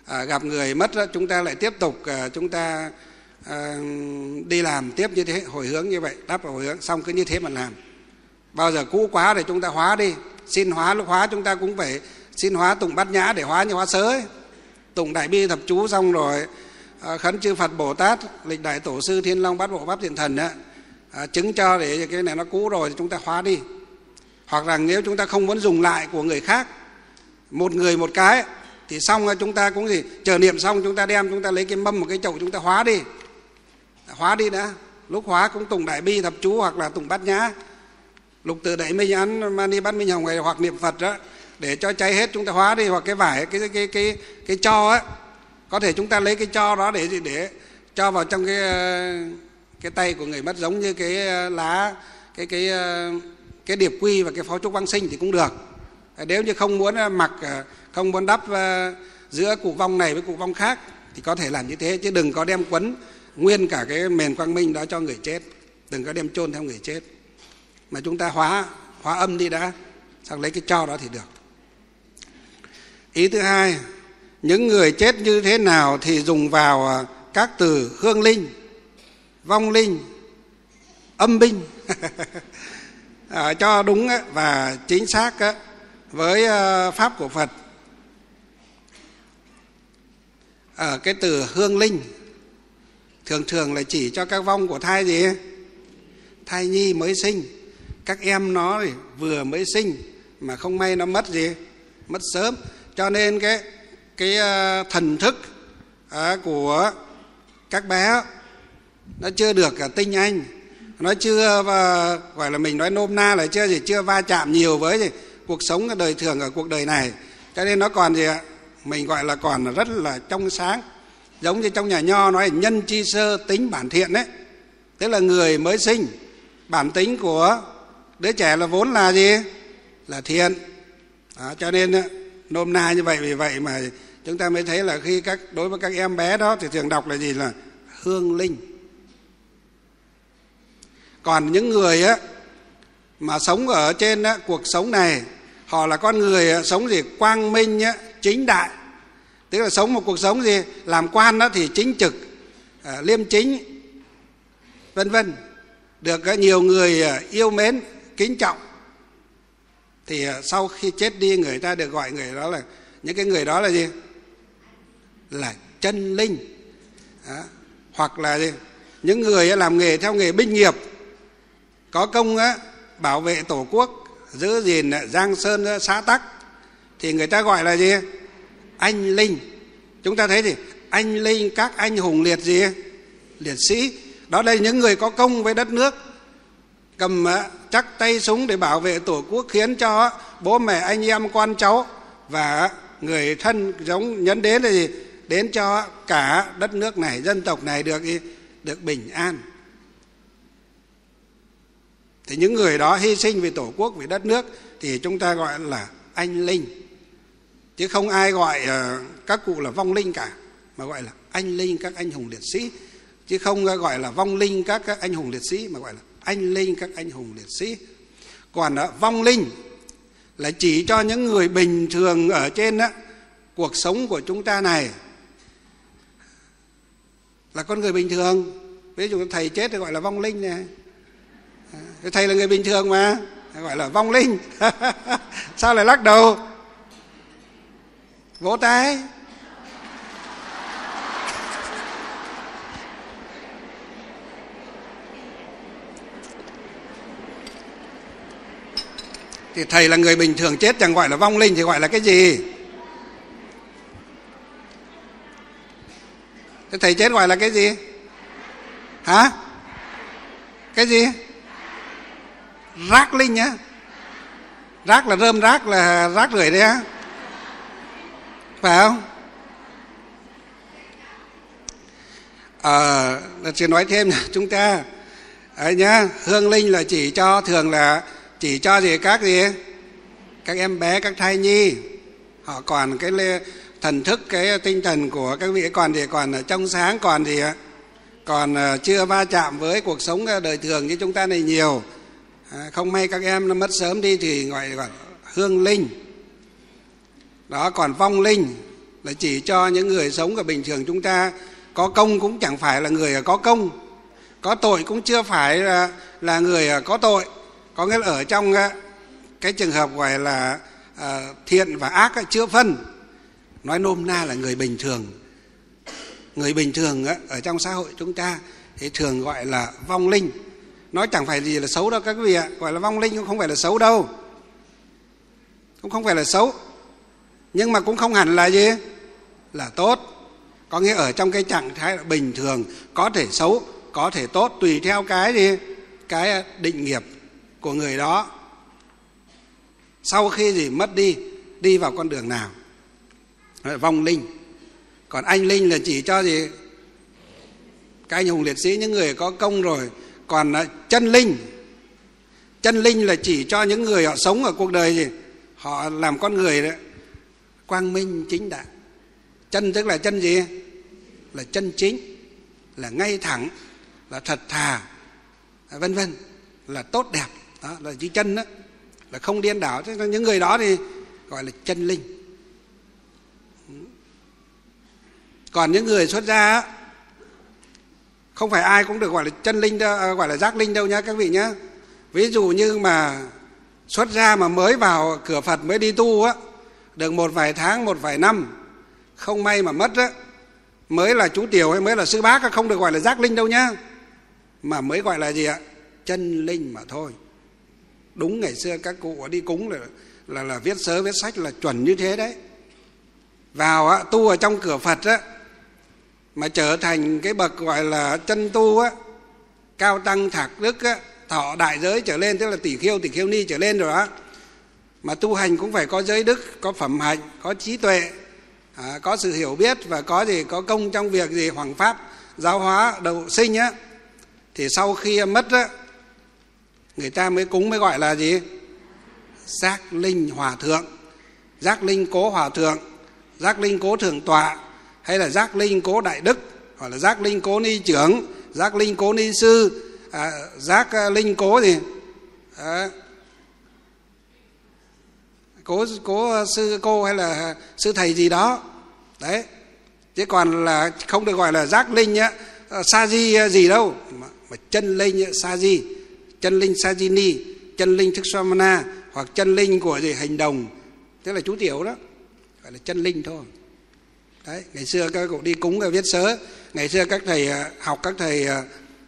à, gặp người mất đó, chúng ta lại tiếp tục à, chúng ta à, đi làm tiếp như thế hồi hướng như vậy đáp vào hồi hướng xong cứ như thế mà làm. Bao giờ cũ quá thì chúng ta hóa đi. Xin hóa lúc hóa chúng ta cũng phải xin hóa tụng bát nhã để hóa như hóa sớ ấy. tụng đại bi thập chú xong rồi à, khấn chư phật bồ tát lịch đại tổ sư thiên long bát bộ pháp thiện thần ấy, à, chứng cho để cái này nó cũ rồi thì chúng ta khóa đi. Hoặc là nếu chúng ta không muốn dùng lại của người khác một người một cái thì xong chúng ta cũng gì chờ niệm xong chúng ta đem chúng ta lấy cái mâm một cái chậu chúng ta hóa đi. À, hóa đi đã. Lúc hóa cũng tùng đại bi thập chú hoặc là tùng bát nhã. Lục từ đại minh án mani bát minh hồng này hoặc niệm phật đó để cho cháy hết chúng ta hóa đi. Hoặc cái vải cái cái cái cái, cái cho á có thể chúng ta lấy cái cho đó để gì để cho vào trong cái cái tay của người mất giống như cái ờ, lá, cái cái ờ, cái điệp quy và cái pháo trúc băng sinh thì cũng được. Ờ, nếu như không muốn mặc không muốn đắp giữa cụ vong này với cụ vong khác thì có thể làm như thế, chứ đừng có đem quấn nguyên cả cái mền quang minh đó cho người chết. Đừng có đem chôn theo người chết. Mà chúng ta hóa hóa âm đi đã, xong lấy cái cho đó thì được. Ý thứ hai, những người chết như thế nào thì dùng vào các từ hương linh vong linh âm binh. À, cho đúng và chính xác với ờ, pháp của phật. Ở cái từ hương linh thường thường là chỉ cho các vong của thai gì thai nhi mới sinh. Các em nó vừa mới sinh mà không may nó mất gì mất sớm. Cho nên cái cái ờ, thần thức của các bé nó chưa được cả tinh anh. Nó chưa và gọi là mình nói nôm na là chưa gì chưa va chạm nhiều với gì cuộc sống ở đời thường ở cuộc đời này. Cho nên nó còn gì ạ? Mình gọi là còn rất là trong sáng. Giống như trong nhà nho nói nhân chi sơ tính bản thiện đấy tức là người mới sinh. Bản tính của đứa trẻ là vốn là gì? Là thiện. Đó, cho nên à, nôm na như vậy vì vậy mà chúng ta mới thấy là khi các đối với các em bé đó thì thường đọc là gì? Là hương linh còn những người á mà sống ở trên á, cuộc sống này họ là con người á, sống gì? Quang minh á, chính đại. Tức là sống một cuộc sống gì? Làm quan đó thì chính trực à, liêm chính vân vân. Được á, nhiều người à, yêu mến kính trọng. Thì à, sau khi chết đi người ta được gọi người đó là những cái người đó là gì? Là chân linh. À, hoặc là gì? Những người làm nghề theo nghề binh nghiệp có công á, bảo vệ tổ quốc giữ gìn giang sơn xã tắc thì người ta gọi là gì? Anh linh. Chúng ta thấy gì anh linh các anh hùng liệt gì? Liệt sĩ. Đó đây những người có công với đất nước cầm chắc tay súng để bảo vệ tổ quốc khiến cho bố mẹ anh em con cháu và người thân giống nhấn đến là gì? Đến cho cả đất nước này dân tộc này được được bình an thì những người đó hy sinh vì tổ quốc vì đất nước thì chúng ta gọi là anh linh. Chứ không ai gọi ờ, các cụ là vong linh cả mà gọi là anh linh các anh hùng liệt sĩ. Chứ không gọi là vong linh các, anh hùng liệt sĩ mà gọi là anh linh các anh hùng liệt sĩ. Còn vong linh là chỉ cho những người bình thường ở trên đó cuộc sống của chúng ta này. Là con người bình thường. Ví dụ thầy chết thì gọi là vong linh này thầy là người bình thường mà. Gọi là vong linh. Sao lại lắc đầu? Vỗ tay. Thì thầy là người bình thường chết chẳng gọi là vong linh thì gọi là cái gì? Thế thầy chết gọi là cái gì? Hả? Cái gì? Rác linh nhá. Rác là rơm rác là rác rưởi đấy á. Phải không? Ờ à, chỉ nói thêm chúng ta ấy nhá hương linh là chỉ cho thường là chỉ cho gì các gì? Các em bé các thai nhi. Họ còn cái thần thức cái tinh thần của các vị còn thì còn trong sáng còn thì còn ờ, chưa va chạm với cuộc sống ờ, đời thường như chúng ta này nhiều à, không may các em nó mất sớm đi thì gọi là hương linh. Đó còn vong linh là chỉ cho những người sống ở bình thường chúng ta. Có công cũng chẳng phải là người có công. Có tội cũng chưa phải là, là người có tội. Có nghĩa là ở trong cái trường hợp gọi là à, thiện và ác chưa phân. Nói nôm na là người bình thường. Người bình thường ở trong xã hội chúng ta thì thường gọi là vong linh nói chẳng phải gì là xấu đâu các vị ạ. Gọi là vong linh cũng không phải là xấu đâu. Cũng không phải là xấu. Nhưng mà cũng không hẳn là gì? Là tốt. Có nghĩa ở trong cái trạng thái bình thường, có thể xấu, có thể tốt, tùy theo cái gì? Cái định nghiệp của người đó. Sau khi gì mất đi đi vào con đường nào? Vong linh. Còn anh linh là chỉ cho gì? Các anh hùng liệt sĩ, những người có công rồi còn ờ, chân linh. Chân linh là chỉ cho những người họ sống ở cuộc đời gì họ làm con người đấy. Quang minh chính đại. Chân tức là chân gì? Là chân chính. Là ngay thẳng. Là thật thà. Vân vân. Là tốt đẹp. Đó, là chữ chân đó. Là không điên đảo. Thế những người đó thì gọi là chân linh. Còn những người xuất gia không phải ai cũng được gọi là chân linh đâu à, gọi là giác linh đâu nhá các vị nhá. ví dụ như mà xuất ra mà mới vào cửa phật mới đi tu á được một vài tháng một vài năm không may mà mất á mới là chú tiểu hay mới là sư bác không được gọi là giác linh đâu nhá. Mà mới gọi là gì ạ? Chân linh mà thôi. Đúng ngày xưa các cụ đi cúng là là là viết sớ viết sách là chuẩn như thế đấy. Vào á, tu ở trong cửa phật á mà trở thành cái bậc gọi là chân tu á cao tăng thạc đức á thọ đại giới trở lên tức là tỷ khiêu tỷ khiêu ni trở lên rồi á mà tu hành cũng phải có giới đức có phẩm hạnh có trí tuệ à, có sự hiểu biết và có gì có công trong việc gì hoàng pháp giáo hóa đầu sinh á thì sau khi mất á người ta mới cúng mới gọi là gì? Giác linh hòa thượng. Giác linh cố hòa thượng. Giác linh cố thượng tọa hay là giác linh cố đại đức hoặc là giác linh cố ni trưởng giác linh cố ni sư à, giác à, linh cố gì? À, cố cố sư cô hay là sư thầy gì đó. Đấy. Chứ còn là không được gọi là giác linh nhá à, sa di à, gì đâu. Mà, mà chân linh sa di. Chân linh sa di ni chân linh thức swamana hoặc chân linh của gì? Hành đồng. Thế là chú tiểu đó. Gọi là chân linh thôi đấy, ngày xưa các cụ đi cúng và viết sớ. Ngày xưa các thầy à, học các thầy à,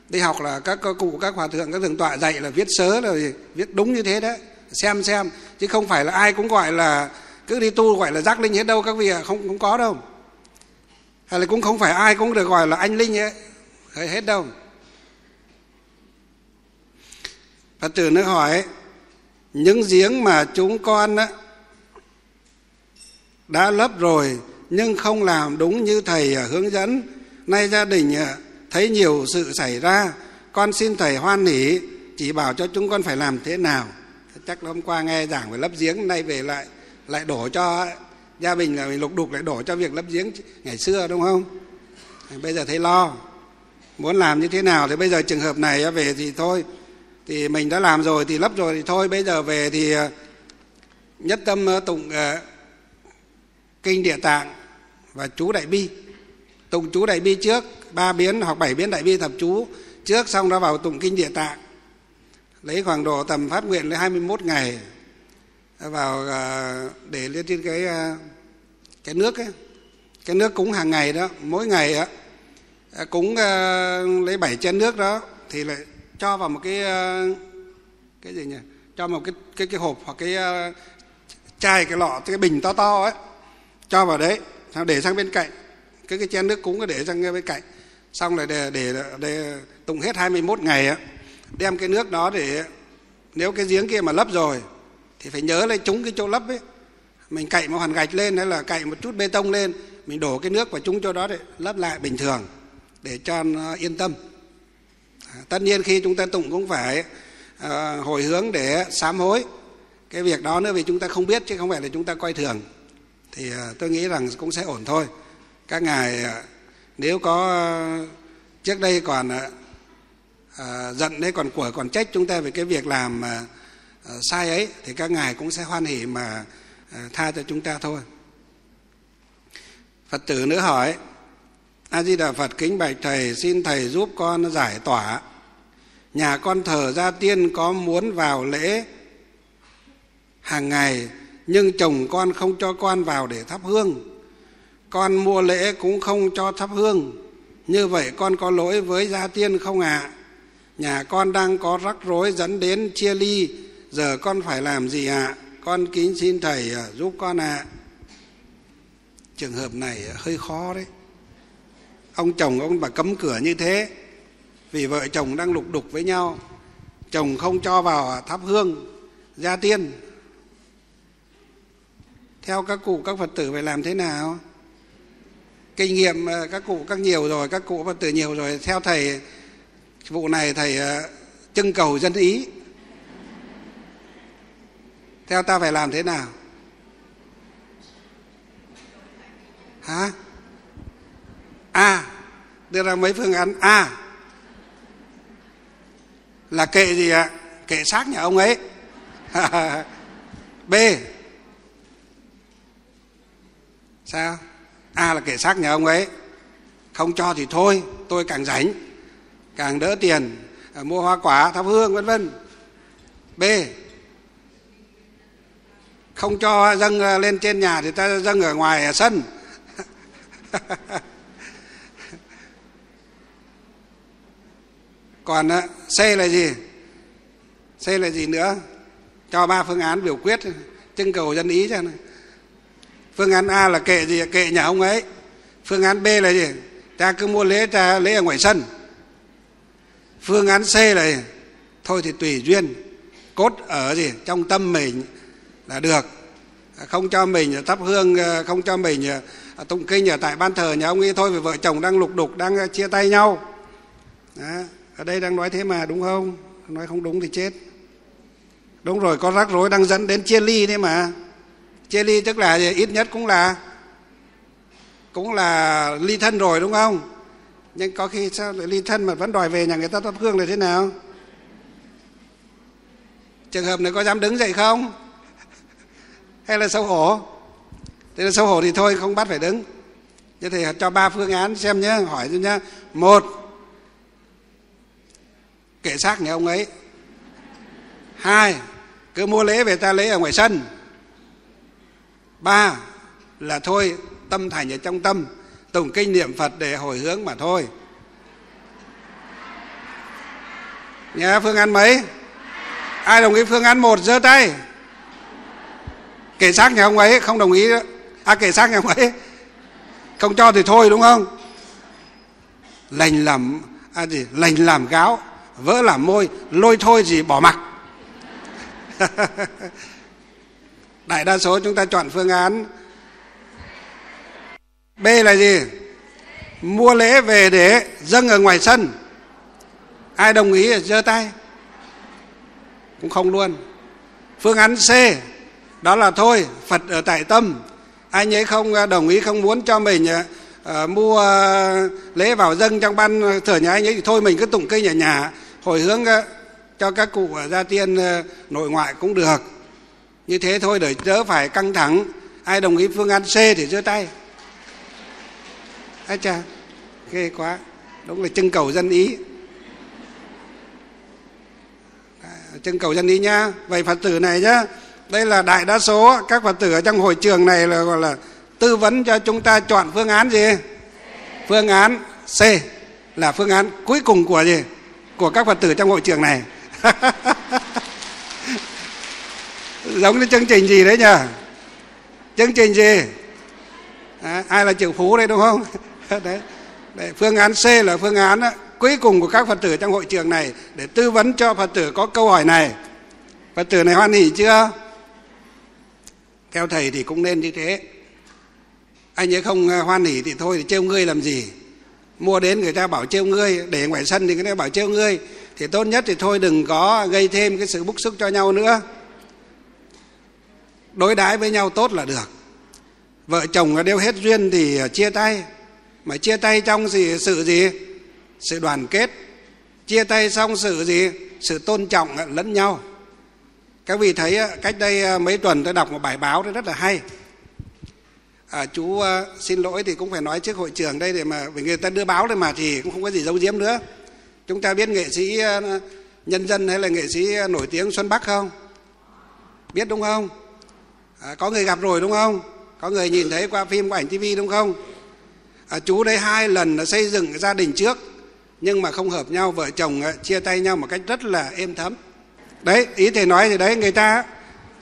đi học là các cụ các hòa thượng, các thượng tọa dạy là viết sớ là viết đúng như thế đấy. Xem xem. Chứ không phải là ai cũng gọi là cứ đi tu gọi là giác linh hết đâu các vị ạ. Không không có đâu. Hay là cũng không phải ai cũng được gọi là anh linh ấy. Hết đâu. Phật tử nó hỏi, những giếng mà chúng con đã lấp rồi nhưng không làm đúng như thầy à, hướng dẫn. Nay gia đình à, thấy nhiều sự xảy ra. Con xin thầy hoan hỉ chỉ bảo cho chúng con phải làm thế nào. Chắc là hôm qua nghe giảng về lấp giếng, nay về lại lại đổ cho gia đình là lục đục lại đổ cho việc lấp giếng ngày xưa, đúng không? Bây giờ thấy lo. Muốn làm như thế nào thì bây giờ trường hợp này về thì thôi. Thì mình đã làm rồi thì lấp rồi thì thôi. Bây giờ về thì à, nhất tâm tụng kinh địa tạng và chú đại bi. Tụng chú đại bi trước, ba biến hoặc bảy biến đại bi thập chú trước, xong đó vào tụng kinh địa tạng. Lấy khoảng độ tầm phát nguyện lấy 21 ngày vào à, để lên trên cái à, cái nước ấy. Cái nước cúng hàng ngày đó, mỗi ngày á à, cúng lấy bảy chén nước đó thì lại cho vào một cái cái gì nhỉ? Cho một cái cái cái hộp hoặc cái chai, cái lọ, cái bình to to ấy cho vào đấy sao để sang bên cạnh. Cái cái chén nước cúng để sang bên cạnh. Xong rồi để để để tụng hết 21 ngày á. Đem cái nước đó để, nếu cái giếng kia mà lấp rồi, thì phải nhớ lấy trúng cái chỗ lấp ấy. Mình cậy một hoàn gạch lên, hay là cậy một chút bê tông lên, mình đổ cái nước vào trúng chỗ đó để lấp lại bình thường, để cho nó yên tâm. À, tất nhiên khi chúng ta tụng cũng phải à, hồi hướng để sám hối. Cái việc đó nữa vì chúng ta không biết, chứ không phải là chúng ta coi thường thì à, tôi nghĩ rằng cũng sẽ ổn thôi. Các ngài à, nếu có à, trước đây còn à, giận đấy còn của còn trách chúng ta về cái việc làm à, sai ấy thì các ngài cũng sẽ hoan hỉ mà à, tha cho chúng ta thôi. Phật tử nữa hỏi a di đà phật kính bạch thầy xin thầy giúp con giải tỏa. Nhà con thờ gia tiên có muốn vào lễ hàng ngày nhưng chồng con không cho con vào để thắp hương. Con mua lễ cũng không cho thắp hương. Như vậy con có lỗi với gia tiên không ạ? À? nhà con đang có rắc rối dẫn đến chia ly. Giờ con phải làm gì ạ? À? con kính xin thầy à, giúp con ạ. À. trường hợp này à, hơi khó đấy. Ông chồng ông bà cấm cửa như thế. Vì vợ chồng đang lục đục với nhau. Chồng không cho vào à, thắp hương. Gia tiên theo các cụ các phật tử phải làm thế nào? Kinh nghiệm ờ, các cụ các nhiều rồi các cụ phật tử nhiều rồi. Theo thầy vụ này thầy ờ, trưng cầu dân ý. Theo ta phải làm thế nào? Hả? A. À, đưa ra mấy phương án a. À, là kệ gì ạ? Kệ xác nhà ông ấy. B sao? A là kẻ xác nhà ông ấy. Không cho thì thôi, tôi càng rảnh, càng đỡ tiền à, mua hoa quả, thắp hương, vân vân. B. Không cho dâng à, lên trên nhà thì ta dâng ở ngoài, ở sân. Còn c là gì? C là gì nữa? Cho ba phương án biểu quyết, trưng cầu dân ý cho này phương án a là kệ gì? Kệ nhà ông ấy. Phương án b là gì? Ta cứ mua lễ, ta lễ ở ngoài sân. Phương án c là gì? thôi thì tùy duyên. Cốt ở gì? Trong tâm mình là được. Không cho mình thắp hương, không cho mình à, tụng kinh ở tại ban thờ nhà ông ấy. Thôi, vì vợ chồng đang lục đục, đang à, chia tay nhau. Đó. ở đây đang nói thế mà, đúng không? Nói không đúng thì chết. Đúng rồi, có rắc rối đang dẫn đến chia ly đấy mà chia ly tức là gì? ít nhất cũng là cũng là ly thân rồi, đúng không? Nhưng có khi sao lại ly thân mà vẫn đòi về nhà người ta thắp hương là thế nào? Trường hợp này có dám đứng dậy không? Hay là xấu hổ? Thế là xấu hổ thì thôi, không bắt phải đứng. Như thì cho ba phương án xem nhé hỏi cho nhé một, kể xác nhà ông ấy. Hai, cứ mua lễ về ta lễ ở ngoài sân ba là thôi, tâm thành ở trong tâm, tụng kinh niệm phật để hồi hướng mà thôi. Nhé phương án mấy? Ai đồng ý phương án một giơ tay? Kể xác nhà ông ấy, không đồng ý à kể xác nhà ông ấy. Không cho thì thôi, đúng không? Lành làm à gì? Lành làm gáo, vỡ làm môi, lôi thôi gì bỏ mặc. đại đa số chúng ta chọn phương án. B là gì? Mua lễ về để dâng ở ngoài sân. Ai đồng ý giơ tay. Cũng không luôn. Phương án c đó là thôi phật ở tại tâm. Anh ấy không à, đồng ý không muốn cho mình uh, mua uh, lễ vào dâng trong ban thờ nhà anh ấy thì thôi mình cứ tụng kinh ở nhà hồi hướng uh, cho các cụ ở gia tiên uh, nội ngoại cũng được như thế thôi, để đỡ phải căng thẳng. Ai đồng ý phương án c thì giơ tay. Ai cha ghê quá. Đúng là trưng cầu dân ý. À, trưng cầu dân ý nhá. Vậy phật tử này nhá, đây là đại đa số, các phật tử ở trong hội trường này là gọi là tư vấn cho chúng ta chọn phương án gì? Phương án c là phương án cuối cùng của gì? Của các phật tử trong hội trường này. giống như chương trình gì đấy nhỉ? chương trình gì? À, ai là triệu phú đây đúng không? Đấy. đấy phương án c là phương án cuối cùng của các phật tử trong hội trường này để tư vấn cho phật tử có câu hỏi này. Phật tử này hoan hỉ chưa? Theo thầy thì cũng nên như thế. Anh ấy không à, hoan hỉ thì thôi thì trêu ngươi làm gì? Mua đến người ta bảo trêu ngươi để ngoài sân thì người ta bảo trêu ngươi. Thì tốt nhất thì thôi đừng có gây thêm cái sự bức xúc cho nhau nữa đối đãi với nhau tốt là được. Vợ chồng đều hết duyên thì à, chia tay. Mà chia tay trong gì sự gì? Sự đoàn kết. Chia tay xong sự gì? Sự tôn trọng lẫn nhau. Các vị thấy à, cách đây à, mấy tuần tôi đọc một bài báo rất là hay. À, chú xin lỗi thì cũng phải nói trước hội trường đây để mà vì người ta đưa báo lên mà thì cũng không có gì giấu giếm nữa. Chúng ta biết nghệ sĩ nhân dân hay là nghệ sĩ nổi tiếng xuân bắc không? Biết đúng không? À, có người gặp rồi đúng không? Có người nhìn thấy qua phim qua ảnh Tivi đúng không? À, chú đây hai lần là xây dựng gia đình trước nhưng mà không hợp nhau vợ chồng à, chia tay nhau một cách rất là êm thấm. Đấy ý thầy nói thì đấy người ta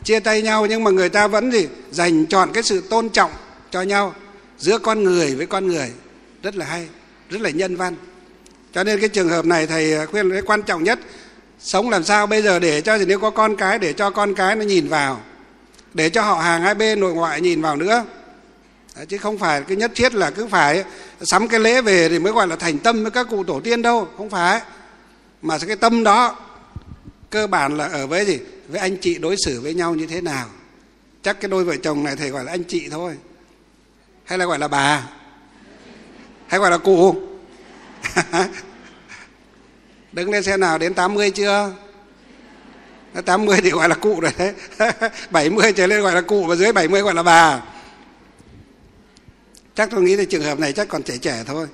chia tay nhau nhưng mà người ta vẫn gì? Dành chọn cái sự tôn trọng cho nhau giữa con người với con người. Rất là hay rất là nhân văn. Cho nên cái trường hợp này thầy à, khuyên cái quan trọng nhất sống làm sao bây giờ để cho nếu có con cái để cho con cái nó nhìn vào để cho họ hàng hai bên nội ngoại nhìn vào nữa. Đấy, chứ không phải cái nhất thiết là cứ phải sắm cái lễ về thì mới gọi là thành tâm với các cụ tổ tiên đâu không phải. Mà cái tâm đó cơ bản là ở với gì? Với anh chị đối xử với nhau như thế nào? Chắc cái đôi vợ chồng này thầy gọi là anh chị thôi. Hay là gọi là bà? Hay gọi là cụ? Đứng lên xe nào đến 80 chưa? 80 thì gọi là cụ rồi đấy. 70 trở lên gọi là cụ và dưới 70 gọi là bà. Chắc tôi nghĩ thì trường hợp này chắc còn trẻ trẻ thôi.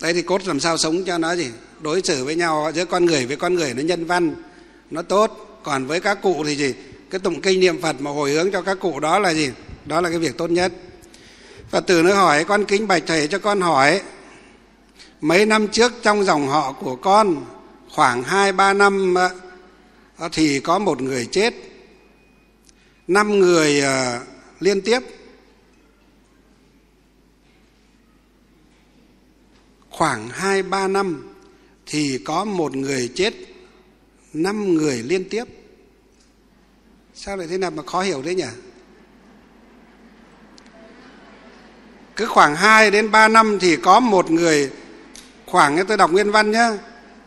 Đấy thì cốt làm sao sống cho nó gì? Đối xử với nhau, giữa con người với con người nó nhân văn, nó tốt. Còn với các cụ thì gì? Cái tụng kinh niệm phật mà hồi hướng cho các cụ đó là gì? Đó là cái việc tốt nhất. Phật tử nó hỏi, con kính bạch thầy cho con hỏi, mấy năm trước trong dòng họ của con khoảng hai, ba năm ờ, thì có một người chết. Năm người ờ, liên tiếp. Khoảng hai, ba năm thì có một người chết. Năm người liên tiếp. Sao lại thế nào mà khó hiểu thế nhỉ? Cứ khoảng 2 đến 3 năm thì có một người, khoảng tôi đọc nguyên văn nhé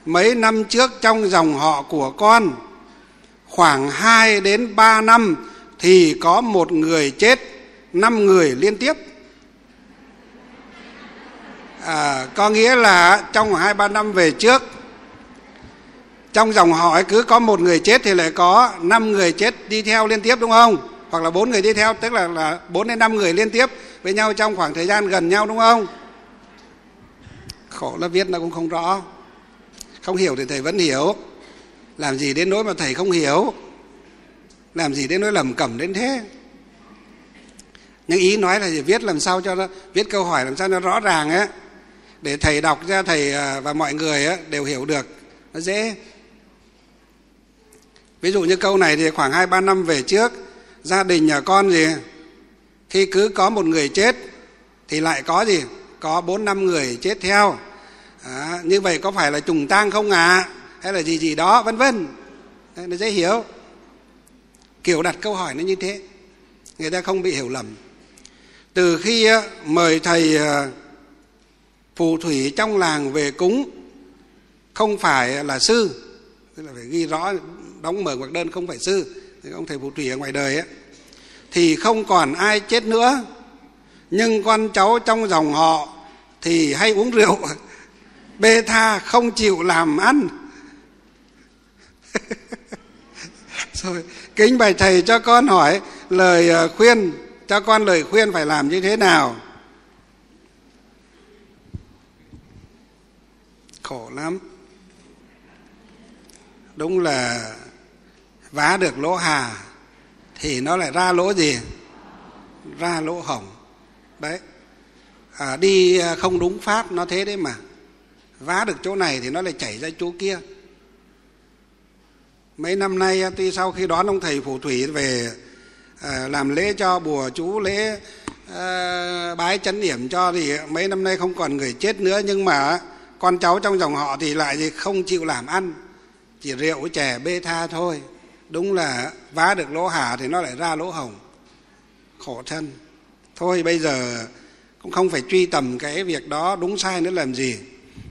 mấy năm trước trong dòng họ của con khoảng 2 đến 3 năm thì có một người chết năm người liên tiếp. À, có nghĩa là trong hai ba năm về trước trong dòng họ ấy cứ có một người chết thì lại có năm người chết đi theo liên tiếp đúng không? Hoặc là bốn người đi theo tức là là bốn đến năm người liên tiếp với nhau trong khoảng thời gian gần nhau đúng không? Khổ là viết nó cũng không rõ không hiểu thì thầy vẫn hiểu. Làm gì đến nỗi mà thầy không hiểu? Làm gì đến nỗi lầm cẩm đến thế? Nhưng ý nói là viết làm sao cho nó viết câu hỏi làm sao nó rõ ràng á. Để thầy đọc ra thầy à, và mọi người á, đều hiểu được. Nó dễ. Ví dụ như câu này thì khoảng hai ba năm về trước gia đình nhà con gì khi cứ có một người chết thì lại có gì? Có bốn năm người chết theo à, như vậy có phải là trùng tang không à hay là gì gì đó vân vân. Nó dễ hiểu. Kiểu đặt câu hỏi nó như thế. Người ta không bị hiểu lầm. Từ khi ờ, mời thầy ờ, phù thủy trong làng về cúng không phải là sư tức là phải ghi rõ đóng mở ngoặc đơn không phải sư ông thầy phù thủy ở ngoài đời ấy thì không còn ai chết nữa. Nhưng con cháu trong dòng họ thì hay uống rượu bê tha không chịu làm ăn. Rồi kính bài thầy cho con hỏi lời ờ, khuyên cho con lời khuyên phải làm như thế nào? Khổ lắm. Đúng là vá được lỗ hà thì nó lại ra lỗ gì? Ra lỗ hổng đấy. À, đi ờ, không đúng pháp nó thế đấy mà vá được chỗ này thì nó lại chảy ra chỗ kia. Mấy năm nay tuy sau khi đón ông thầy phù thủy về à, làm lễ cho bùa chú lễ à, bái chấn điểm cho thì mấy năm nay không còn người chết nữa nhưng mà con cháu trong dòng họ thì lại không chịu làm ăn chỉ rượu chè bê tha thôi. Đúng là vá được lỗ hả thì nó lại ra lỗ hồng khổ thân. Thôi bây giờ cũng không phải truy tầm cái việc đó đúng sai nữa làm gì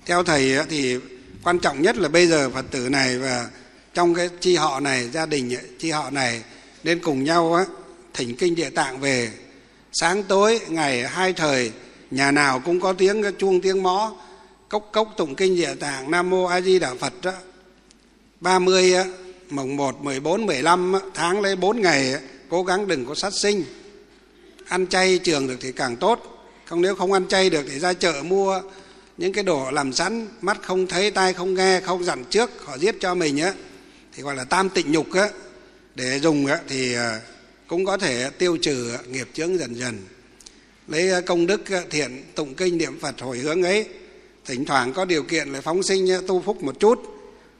theo thầy thì quan trọng nhất là bây giờ phật tử này và trong cái chi họ này gia đình chi họ này nên cùng nhau á thỉnh kinh địa tạng về. Sáng tối ngày hai thời nhà nào cũng có tiếng chuông tiếng mõ cốc cốc tụng kinh địa tạng nam mô a di đà phật đó. 30 á, mồng 1, 14, 15 tháng lấy bốn ngày cố gắng đừng có sát sinh. Ăn chay trường được thì càng tốt không nếu không ăn chay được thì ra chợ mua những cái đồ làm sẵn mắt không thấy, tai không nghe, không dặn trước, họ giết cho mình á, thì gọi là tam tịnh nhục á. Để dùng á, thì ờ, cũng có thể tiêu trừ nghiệp chướng dần dần. Lấy ờ, công đức ờ, thiện, tụng kinh, niệm phật, hồi hướng ấy, thỉnh thoảng có điều kiện là phóng sinh tu phúc một chút,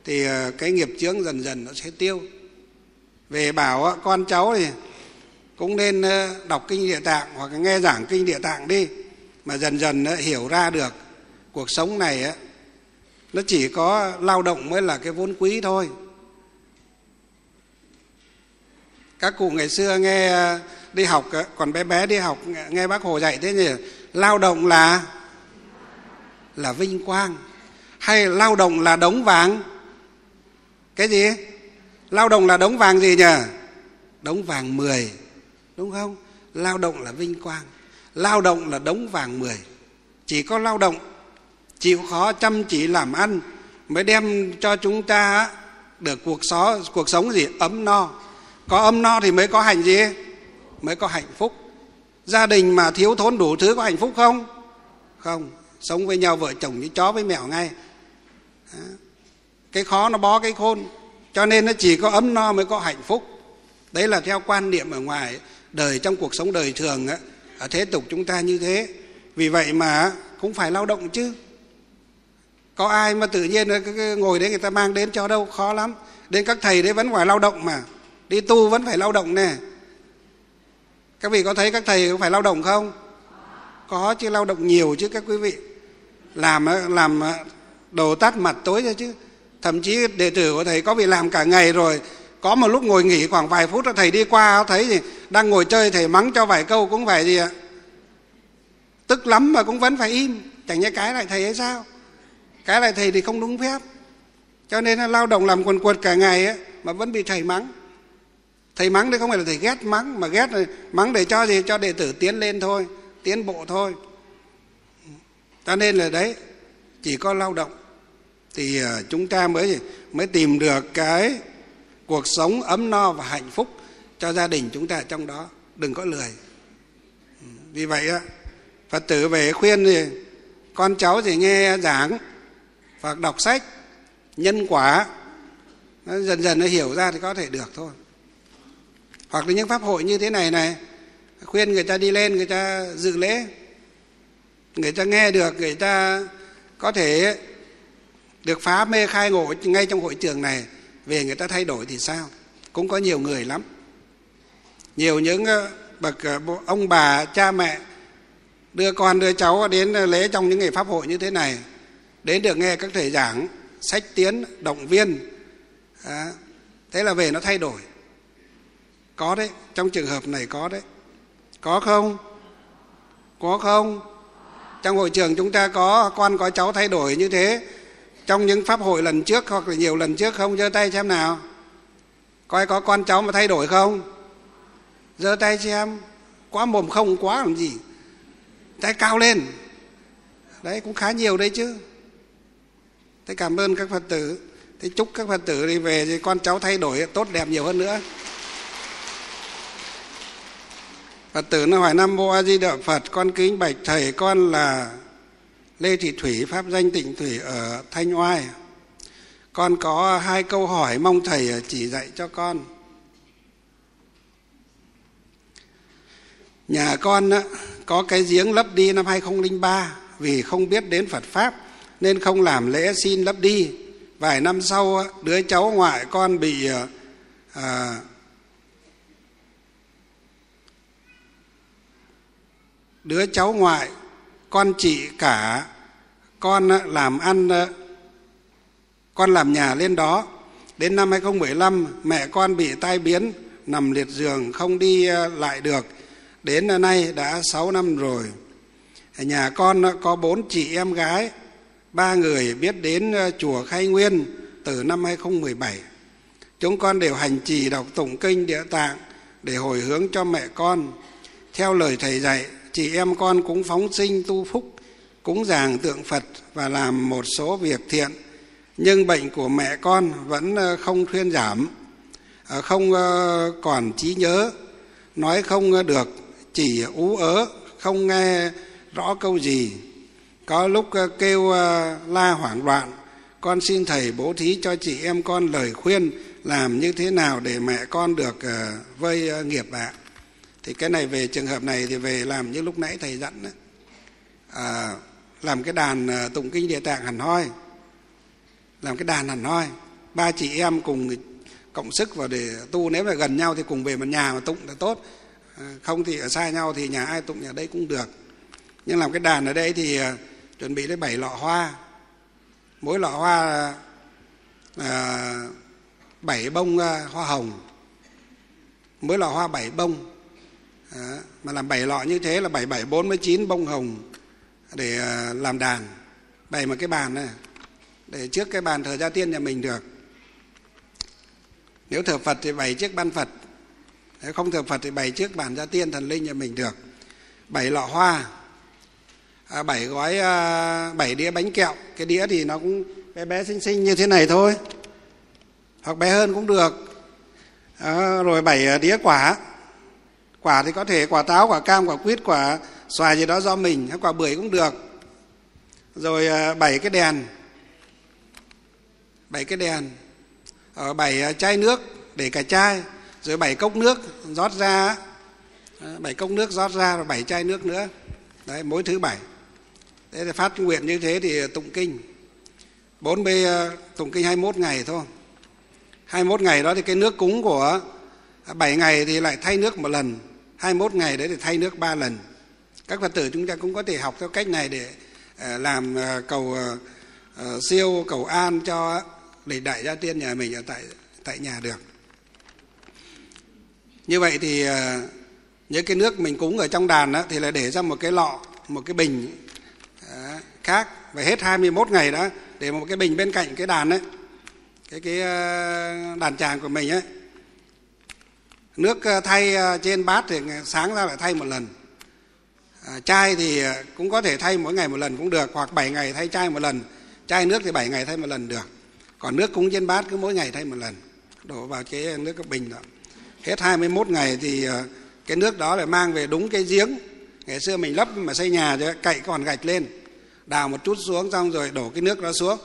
thì cái nghiệp chướng dần dần nó sẽ tiêu. Về bảo con cháu thì cũng nên đọc kinh địa tạng hoặc nghe giảng kinh địa tạng đi, mà dần dần hiểu ra được cuộc sống này á, nó chỉ có lao động mới là cái vốn quý thôi. Các cụ ngày xưa nghe đi học còn bé bé đi học nghe bác hồ dạy thế nhỉ, lao động là là vinh quang, hay lao động là đống vàng? Cái gì? Lao động là đống vàng gì nhỉ? Đống vàng mười, đúng không? Lao động là vinh quang, lao động là đống vàng mười. Chỉ có lao động chịu khó chăm chỉ làm ăn mới đem cho chúng ta được cuộc sống cuộc sống gì? Ấm no. Có ấm no thì mới có hạnh gì? Mới có hạnh phúc. Gia đình mà thiếu thốn đủ thứ có hạnh phúc không? Không. Sống với nhau vợ chồng như chó với mèo ngay. Cái khó nó bó cái khôn. Cho nên nó chỉ có ấm no mới có hạnh phúc. Đấy là theo quan niệm ở ngoài đời, trong cuộc sống đời thường á. Ở thế tục chúng ta như thế. Vì vậy mà cũng phải lao động chứ có ai mà tự nhiên ngồi đấy người ta mang đến cho đâu? Khó lắm. Đến các thầy đấy vẫn phải lao động mà. Đi tu vẫn phải lao động nè. Các vị có thấy các thầy cũng phải lao động không? Có chứ, lao động nhiều chứ các quý vị. Làm làm đồ tắt mặt tối ra chứ. Thậm chí đệ tử của thầy có bị làm cả ngày rồi. Có một lúc ngồi nghỉ khoảng vài phút, thầy đi qua, thấy gì? Đang ngồi chơi, thầy mắng cho vài câu cũng phải gì ạ? Tức lắm mà cũng vẫn phải im. Chẳng nhẽ cái lại thầy hay sao? Cái lại thầy thì không đúng phép. Cho nên là lao động làm quần quật cả ngày ấy, mà vẫn bị thầy mắng. Thầy mắng đấy không phải là thầy ghét mắng mà ghét là mắng để cho gì? Cho đệ tử tiến lên thôi tiến bộ thôi. Cho nên là đấy chỉ có lao động. Thì ờ, chúng ta mới mới tìm được cái cuộc sống ấm no và hạnh phúc cho gia đình chúng ta trong đó. Đừng có lười. Ừ, vì vậy á phật tử về khuyên thì con cháu thì nghe giảng hoặc đọc sách, nhân quả, nó dần dần nó hiểu ra thì có thể được thôi. Hoặc là những pháp hội như thế này này, khuyên người ta đi lên, người ta dự lễ, người ta nghe được, người ta có thể được phá mê khai ngộ ngay trong hội trường này, về người ta thay đổi thì sao? Cũng có nhiều người lắm. Nhiều những ờ, bậc ờ, ông bà, cha mẹ, đưa con, đưa cháu đến lễ trong những ngày pháp hội như thế này đến được nghe các thầy giảng sách tiến động viên à, thế là về nó thay đổi. Có đấy trong trường hợp này có đấy. Có không? Có không? Trong hội trường chúng ta có con có cháu thay đổi như thế trong những pháp hội lần trước hoặc là nhiều lần trước không? Giơ tay xem nào. Coi có con cháu mà thay đổi không? Giơ tay xem. Quá mồm không quá làm gì. Tay cao lên. Đấy cũng khá nhiều đấy chứ thế cảm ơn các phật tử. Thế chúc các phật tử đi về thì con cháu thay đổi tốt đẹp nhiều hơn nữa. Phật tử nó hỏi, nam mô a di đà phật, con kính bạch thầy, con là lê thị thủy, pháp danh tịnh thủy ở thanh oai. Con có hai câu hỏi mong thầy chỉ dạy cho con. Nhà con có cái giếng lấp đi năm 2003 vì không biết đến Phật pháp nên không làm lễ xin lấp đi. Vài năm sau đứa cháu ngoại con bị ờ, à, đứa cháu ngoại con chị cả con ờ, làm ăn ờ, con làm nhà lên đó. Đến năm 2015 mẹ con bị tai biến nằm liệt giường không đi lại được. Đến nay đã 6 năm rồi. Nhà con có bốn chị em gái ba người biết đến ờ, chùa Khai Nguyên từ năm 2017 chúng con đều hành trì đọc tụng kinh địa tạng để hồi hướng cho mẹ con. Theo lời thầy dạy, chị em con cũng phóng sinh tu phúc, cúng dường tượng Phật và làm một số việc thiện. Nhưng bệnh của mẹ con vẫn ờ, không thuyên giảm. Ờ, không còn trí nhớ. Nói không được, chỉ ú ớ, không nghe rõ câu gì có lúc ờ, kêu ờ, la hoảng loạn con xin thầy bố thí cho chị em con lời khuyên làm như thế nào để mẹ con được ờ, vơi nghiệp ạ. Thì cái này về trường hợp này thì về làm như lúc nãy thầy dẫn đó. À, làm cái đàn tụng kinh địa tạng hẳn hoi. Làm cái đàn hẳn hoi. Ba chị em cùng cộng sức vào để tu nếu mà gần nhau thì cùng về một nhà mà tụng là tốt. Không thì ở xa nhau thì nhà ai tụng nhà đây cũng được. Nhưng làm cái đàn ở đây thì chuẩn bị đến bảy lọ hoa. Mỗi lọ hoa à, bảy bông à, hoa hồng. Mỗi lọ hoa bảy bông. À, mà làm bảy lọ như thế là bảy bảy bốn mươi chín bông hồng để à, làm đàn. Bày một cái bàn này để trước cái bàn thờ gia tiên nhà mình được. Nếu thờ phật thì bày trước ban phật. Nếu không thờ phật thì bày trước bàn gia tiên thần linh nhà mình được. Bảy lọ hoa. À, bảy gói à, bảy đĩa bánh kẹo. Cái đĩa thì nó cũng bé bé xinh xinh như thế này thôi. Hoặc bé hơn cũng được. À, rồi bảy à, đĩa quả. Quả thì có thể quả táo quả cam quả quýt quả xoài gì đó do mình hay quả bưởi cũng được. Rồi bảy cái đèn. Bảy cái đèn. Ở bảy chai nước để cả chai. Rồi bảy cốc nước rót ra. Ờ, bảy cốc nước rót ra rồi bảy chai nước nữa. Đấy mỗi thứ bảy thế thì phát nguyện như thế thì tụng kinh. Bốn b ờ, tụng kinh 21 ngày thôi. 21 ngày đó thì cái nước cúng của à, 7 ngày thì lại thay nước một lần. 21 ngày đấy thì thay nước ba lần. Các phật tử chúng ta cũng có thể học theo cách này để ờ, làm ờ, cầu siêu, cầu an cho để đại gia tiên nhà mình ở tại tại nhà được. Như vậy thì những cái nước mình cúng ở trong đàn đó thì là để ra một cái lọ, một cái bình khác. Và hết 21 ngày đó để một cái bình bên cạnh cái đàn đấy cái cái ờ, đàn tràng của mình ấy. Nước ờ, thay ờ, trên bát thì sáng ra lại thay một lần. À, chai thì cũng có thể thay mỗi ngày một lần cũng được hoặc 7 ngày thay chai một lần. Chai nước thì 7 ngày thay một lần được. Còn nước cúng trên bát cứ mỗi ngày thay một lần. Đổ vào cái nước cái bình đó. Hết 21 ngày thì cái nước đó lại mang về đúng cái giếng. Ngày xưa mình lấp mà xây nhà cho cậy còn gạch lên đào một chút xuống xong rồi đổ cái nước đó xuống.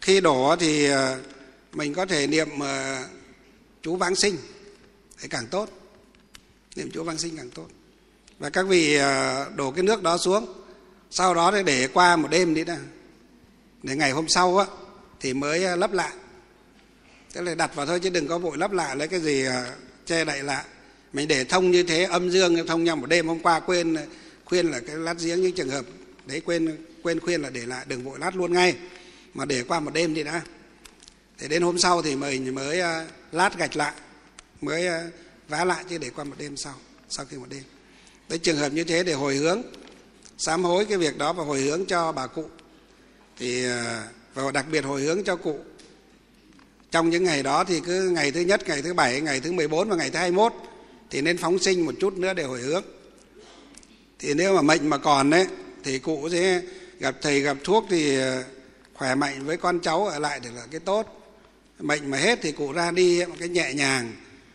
Khi đổ thì ờ, mình có thể niệm ờ, chú vãng sinh. Thì càng tốt. Niệm chú vãng sinh càng tốt. Và các vị ờ, đổ cái nước đó xuống. Sau đó để qua một đêm đi nè để ngày hôm sau á, thì mới lấp lại. Tức là đặt vào thôi chứ đừng có vội lấp lại, lấy cái gì che đậy lại. Mình để thông như thế, âm dương thông nhau một đêm. Hôm qua quên khuyên là cái lát giếng những trường hợp đấy, quên quên khuyên là để lại đừng vội lát luôn ngay. Mà để qua một đêm đi đã. Để đến hôm sau thì mình mới à, lát gạch lại, mới à, vá lại chứ để qua một đêm sau sau khi một đêm. Đấy, trường hợp như thế để hồi hướng, sám hối cái việc đó và hồi hướng cho bà cụ. Thì à, và đặc biệt hồi hướng cho cụ. Trong những ngày đó thì cứ ngày thứ nhất, ngày thứ bảy, ngày thứ 14 và ngày thứ 21 thì nên phóng sinh một chút nữa để hồi hướng. Thì nếu mà mệnh mà còn đấy thầy cụ thế gặp thầy gặp thuốc thì ờ, khỏe mạnh với con cháu ở lại thì là cái tốt. Bệnh mà hết thì cụ ra đi một cái nhẹ nhàng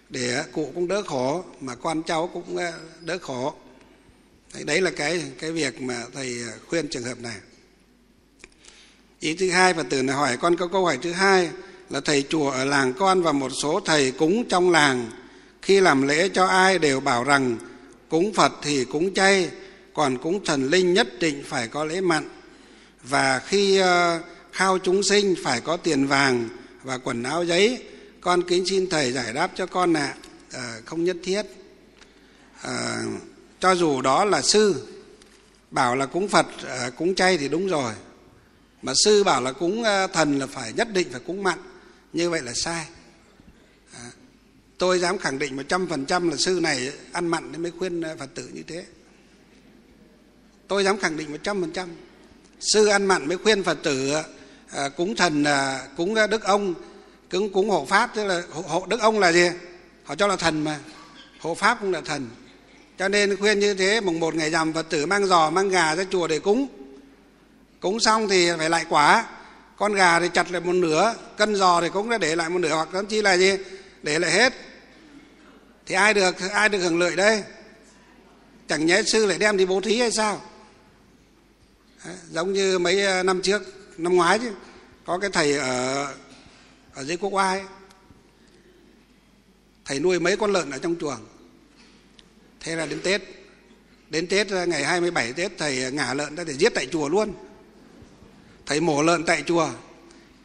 để cụ cũng đỡ khổ, mà con cháu cũng ờ, đỡ khổ. Đấy là cái cái việc mà thầy ờ, khuyên trường hợp này. Ý thứ hai và từ này hỏi con có câu hỏi thứ hai là thầy chùa ở làng con và một số thầy cúng trong làng, khi làm lễ cho ai đều bảo rằng cúng phật thì cúng chay còn cúng thần linh nhất định phải có lễ mặn. Và khi ờ, khao chúng sinh phải có tiền vàng và quần áo giấy con kính xin thầy giải đáp cho con ạ. À, không nhất thiết. À, cho dù đó là sư bảo là cúng phật à, cúng chay thì đúng rồi. Mà sư bảo là cúng thần là phải nhất định phải cúng mặn. Như vậy là sai. À, tôi dám khẳng định một trăm phần trăm là sư này ăn mặn nên mới khuyên phật tử như thế tôi dám khẳng định một trăm phần trăm. Sư ăn mặn mới khuyên phật tử à, cúng thần à, cúng đức ông cúng cúng hộ pháp tức là hộ, hộ đức ông là gì? Họ cho là thần mà. Hộ pháp cũng là thần. Cho nên khuyên như thế mùng một ngày rằm phật tử mang giò mang gà ra chùa để cúng. Cúng xong thì phải lại quả. Con gà thì chặt lại một nửa cân giò thì cũng đã để lại một nửa hoặc thậm chí là gì? Để lại hết. Thì ai được ai được hưởng lợi đây? Chẳng nhẽ sư lại đem đi bố thí hay sao? Đấy, giống như mấy ờ, năm trước năm ngoái chứ có cái thầy ở ở dưới quốc oai thầy nuôi mấy con lợn ở trong chuồng. Thế là đến tết đến tết ờ, ngày 27 tết thầy ờ, ngả lợn ra để giết tại chùa luôn. Thầy mổ lợn tại chùa.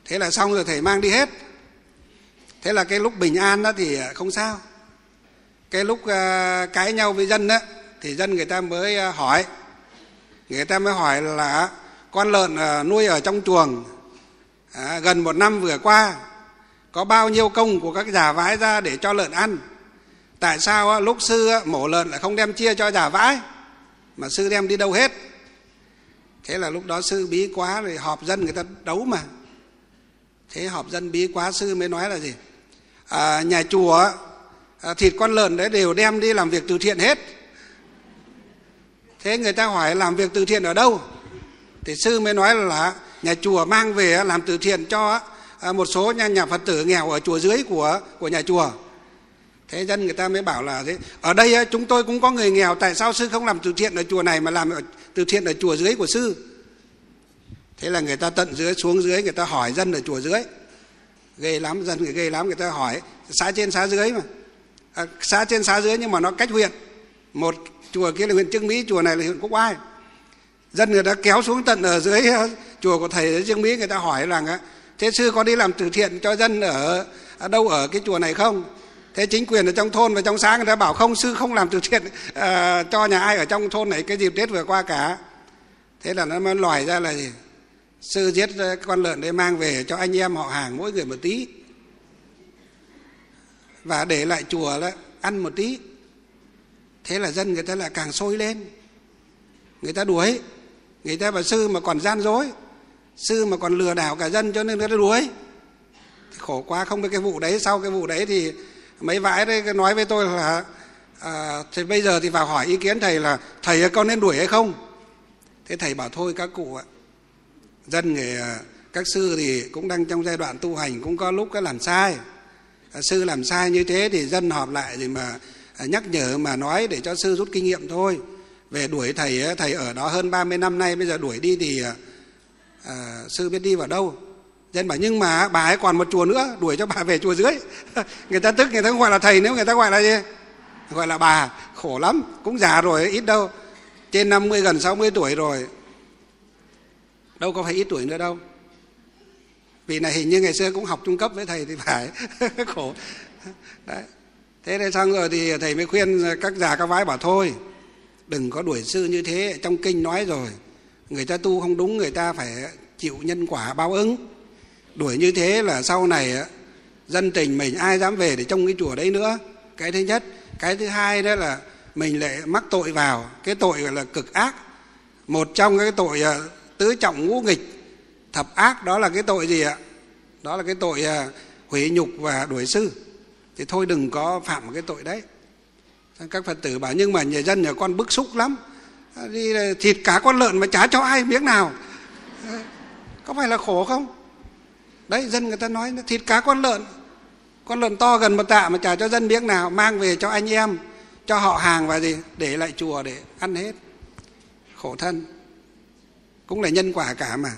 Thế là xong rồi thầy mang đi hết. Thế là cái lúc bình an đó thì không sao. Cái lúc cãi nhau với dân đó thì dân người ta mới hỏi người ta mới hỏi là con lợn ờ, nuôi ở trong chuồng à, gần một năm vừa qua có bao nhiêu công của các già vãi ra để cho lợn ăn? Tại sao lúc sư mổ lợn lại không đem chia cho già vãi mà sư đem đi đâu hết? Thế là lúc đó sư bí quá rồi họp dân người ta đấu mà. Thế họp dân bí quá sư mới nói là gì? À, nhà chùa à, thịt con lợn đấy đều đem đi làm việc từ thiện hết thế người ta hỏi làm việc từ thiện ở đâu? Thì sư mới nói là nhà chùa mang về làm từ thiện cho à, một số nhà, nhà phật tử nghèo ở chùa dưới của của nhà chùa. Thế dân người ta mới bảo là thế ở đây à, chúng tôi cũng có người nghèo tại sao sư không làm từ thiện ở chùa này mà làm từ thiện ở chùa dưới của sư? Thế là người ta tận dưới xuống dưới người ta hỏi dân ở chùa dưới. Ghê lắm dân người ghê lắm người ta hỏi xã trên xã dưới mà. À, xã trên xã dưới nhưng mà nó cách huyện. Một chùa kia là huyện trương mỹ chùa này là huyện quốc oai. Dân người ta kéo xuống tận ở dưới ờ, chùa của thầy ở trương mỹ người ta hỏi rằng thế sư có đi làm từ thiện cho dân ở, ở đâu ở cái chùa này không? Thế chính quyền ở trong thôn và trong xã người ta bảo không sư không làm từ thiện uh, cho nhà ai ở trong thôn này cái dịp tết vừa qua cả. Thế là nó mới lòi ra là gì? Sư giết con lợn để mang về cho anh em họ hàng mỗi người một tí. Và để lại chùa đó ăn một tí thế là dân người ta lại càng sôi lên. Người ta đuổi. Người ta bảo sư mà còn gian dối. Sư mà còn lừa đảo cả dân cho nên người ta đuổi. Khổ quá không biết cái vụ đấy. Sau cái vụ đấy thì mấy vãi đấy nói với tôi là à, thì bây giờ thì vào hỏi ý kiến thầy là thầy con nên đuổi hay không? Thế thầy bảo thôi các cụ ạ. Dân người à, các sư thì cũng đang trong giai đoạn tu hành cũng có lúc cái làm sai. Sư làm sai như thế thì dân họp lại thì mà Ờ, nhắc nhở mà nói để cho sư rút kinh nghiệm thôi. Về đuổi thầy thầy ở đó hơn 30 năm nay bây giờ đuổi đi thì à, sư biết đi vào đâu. Dân bảo nhưng mà bà ấy còn một chùa nữa đuổi cho bà về chùa dưới. Người ta tức người ta không gọi là thầy nếu người ta gọi là gì? Gọi là bà. Khổ lắm cũng già rồi ít đâu. Trên 50 gần 60 tuổi rồi. Đâu có phải ít tuổi nữa đâu. Vì này hình như ngày xưa cũng học trung cấp với thầy thì phải. Khổ. Đấy thế nên xong rồi thì thầy mới khuyên các già các vái bảo thôi, đừng có đuổi sư như thế, trong kinh nói rồi, người ta tu không đúng, người ta phải chịu nhân quả báo ứng. Đuổi như thế là sau này dân tình mình ai dám về để trong cái chùa đấy nữa. Cái thứ nhất. Cái thứ hai đó là mình lại mắc tội vào, cái tội gọi là cực ác. Một trong cái tội à, tứ trọng ngũ nghịch, thập ác, đó là cái tội gì ạ? Đó là cái tội à, hủy nhục và đuổi sư thì thôi đừng có phạm cái tội đấy. Các phật tử bảo nhưng mà nhà dân nhà con bức xúc lắm. Đi thịt cá con lợn mà chả cho ai miếng nào. Có phải là khổ không? Đấy dân người ta nói thịt cá con lợn. Con lợn to gần một tạ mà chả cho dân miếng nào mang về cho anh em cho họ hàng và gì để lại chùa để ăn hết. Khổ thân. Cũng là nhân quả cả mà.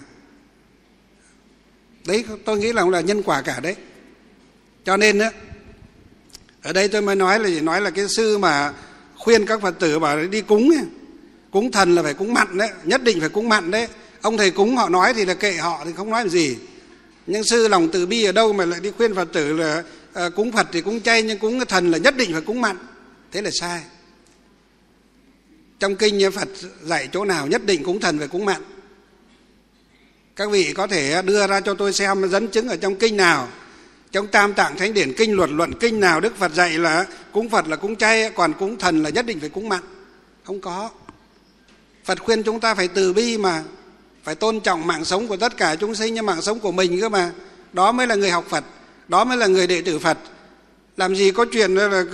Đấy tôi nghĩ là cũng là nhân quả cả đấy. Cho nên đó, ở đây tôi mới nói là nói là cái sư mà khuyên các phật tử bảo đi cúng ấy, cúng thần là phải cúng mặn đấy nhất định phải cúng mặn đấy. Ông thầy cúng họ nói thì là kệ họ thì không nói làm gì. Nhưng sư lòng từ bi ở đâu mà lại đi khuyên phật tử là à, cúng phật thì cúng chay nhưng cúng thần là nhất định phải cúng mặn. Thế là sai. Trong kinh phật dạy chỗ nào nhất định cúng thần phải cúng mặn. Các vị có thể đưa ra cho tôi xem dẫn chứng ở trong kinh nào trong tam tạng thánh điển, kinh luật luận, kinh nào đức phật dạy là cúng phật là cúng chay, còn cúng thần là nhất định phải cúng mặn không có. Phật khuyên chúng ta phải từ bi mà, phải tôn trọng mạng sống của tất cả chúng sinh như mạng sống của mình cơ mà. Đó mới là người học phật, đó mới là người đệ tử phật. Làm gì có chuyện là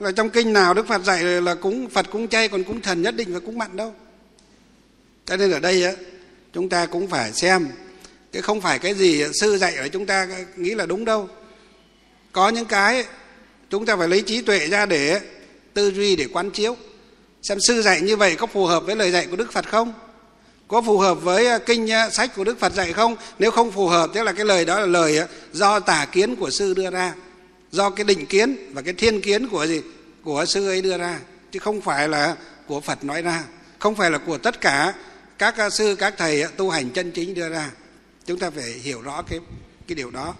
là trong kinh nào đức phật dạy là cúng phật cúng chay, còn cúng thần nhất định phải cúng mặn đâu. Cho nên ở đây á, chúng ta cũng phải xem cái không phải cái gì sư dạy ở chúng ta nghĩ là đúng đâu. Có những cái, chúng ta phải lấy trí tuệ ra để tư duy, để quán chiếu. Xem sư dạy như vậy có phù hợp với lời dạy của đức phật không? Có phù hợp với à, kinh à, sách của đức phật dạy không? Nếu không phù hợp, tức là cái lời đó là lời à, do tà kiến của sư đưa ra. Do cái định kiến và cái thiên kiến của gì? Của sư ấy đưa ra. Chứ không phải là của phật nói ra. Không phải là của tất cả các sư, các thầy tu hành chân chính đưa ra chúng ta phải hiểu rõ cái cái điều đó.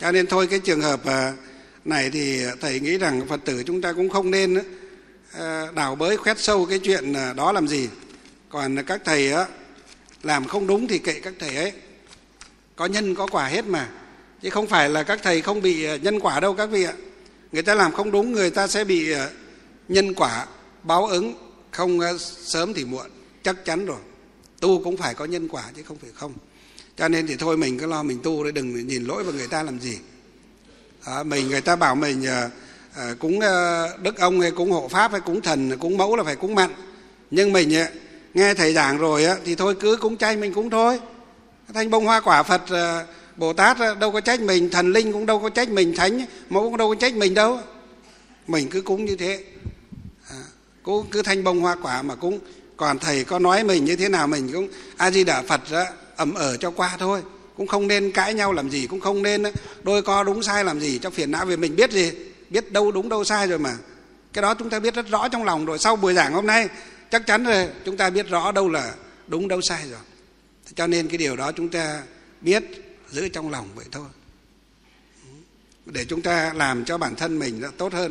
Cho nên thôi, cái trường hợp à, này thì thầy nghĩ rằng phật tử chúng ta cũng không nên à, đào bới khoét sâu cái chuyện à, đó làm gì. Còn các thầy á, làm không đúng thì kệ các thầy ấy. Có nhân có quả hết mà. Chứ không phải là các thầy không bị nhân quả đâu các vị ạ. Người ta làm không đúng, người ta sẽ bị nhân quả, báo ứng. Không sớm thì muộn, chắc chắn rồi. Tu cũng phải có nhân quả chứ không phải không cho nên thì thôi mình cứ lo mình tu đấy đừng nhìn lỗi vào người ta làm gì. À, mình người ta bảo mình à, à, cúng à, đức ông hay cúng hộ pháp hay cúng thần cúng mẫu là phải cúng mặn. Nhưng mình à, nghe thầy giảng rồi á, thì thôi cứ cúng chay mình cúng thôi. Thanh bông hoa quả phật à, bồ tát à, đâu có trách mình thần linh cũng đâu có trách mình thánh mẫu cũng đâu có trách mình đâu. Mình cứ cúng như thế. À, cứ, cứ thanh bông hoa quả mà cúng. Còn thầy có nói mình như thế nào mình cũng a di đà phật đó, ẩm ở cho qua thôi. Cũng không nên cãi nhau làm gì, cũng không nên, đôi co đúng sai làm gì trong phiền não vì mình biết gì, biết đâu đúng đâu sai rồi mà. Cái đó chúng ta biết rất rõ trong lòng rồi. Sau buổi giảng hôm nay, chắc chắn rồi, chúng ta biết rõ đâu là đúng đâu sai rồi. Cho nên cái điều đó chúng ta biết giữ trong lòng vậy thôi. Để chúng ta làm cho bản thân mình tốt hơn.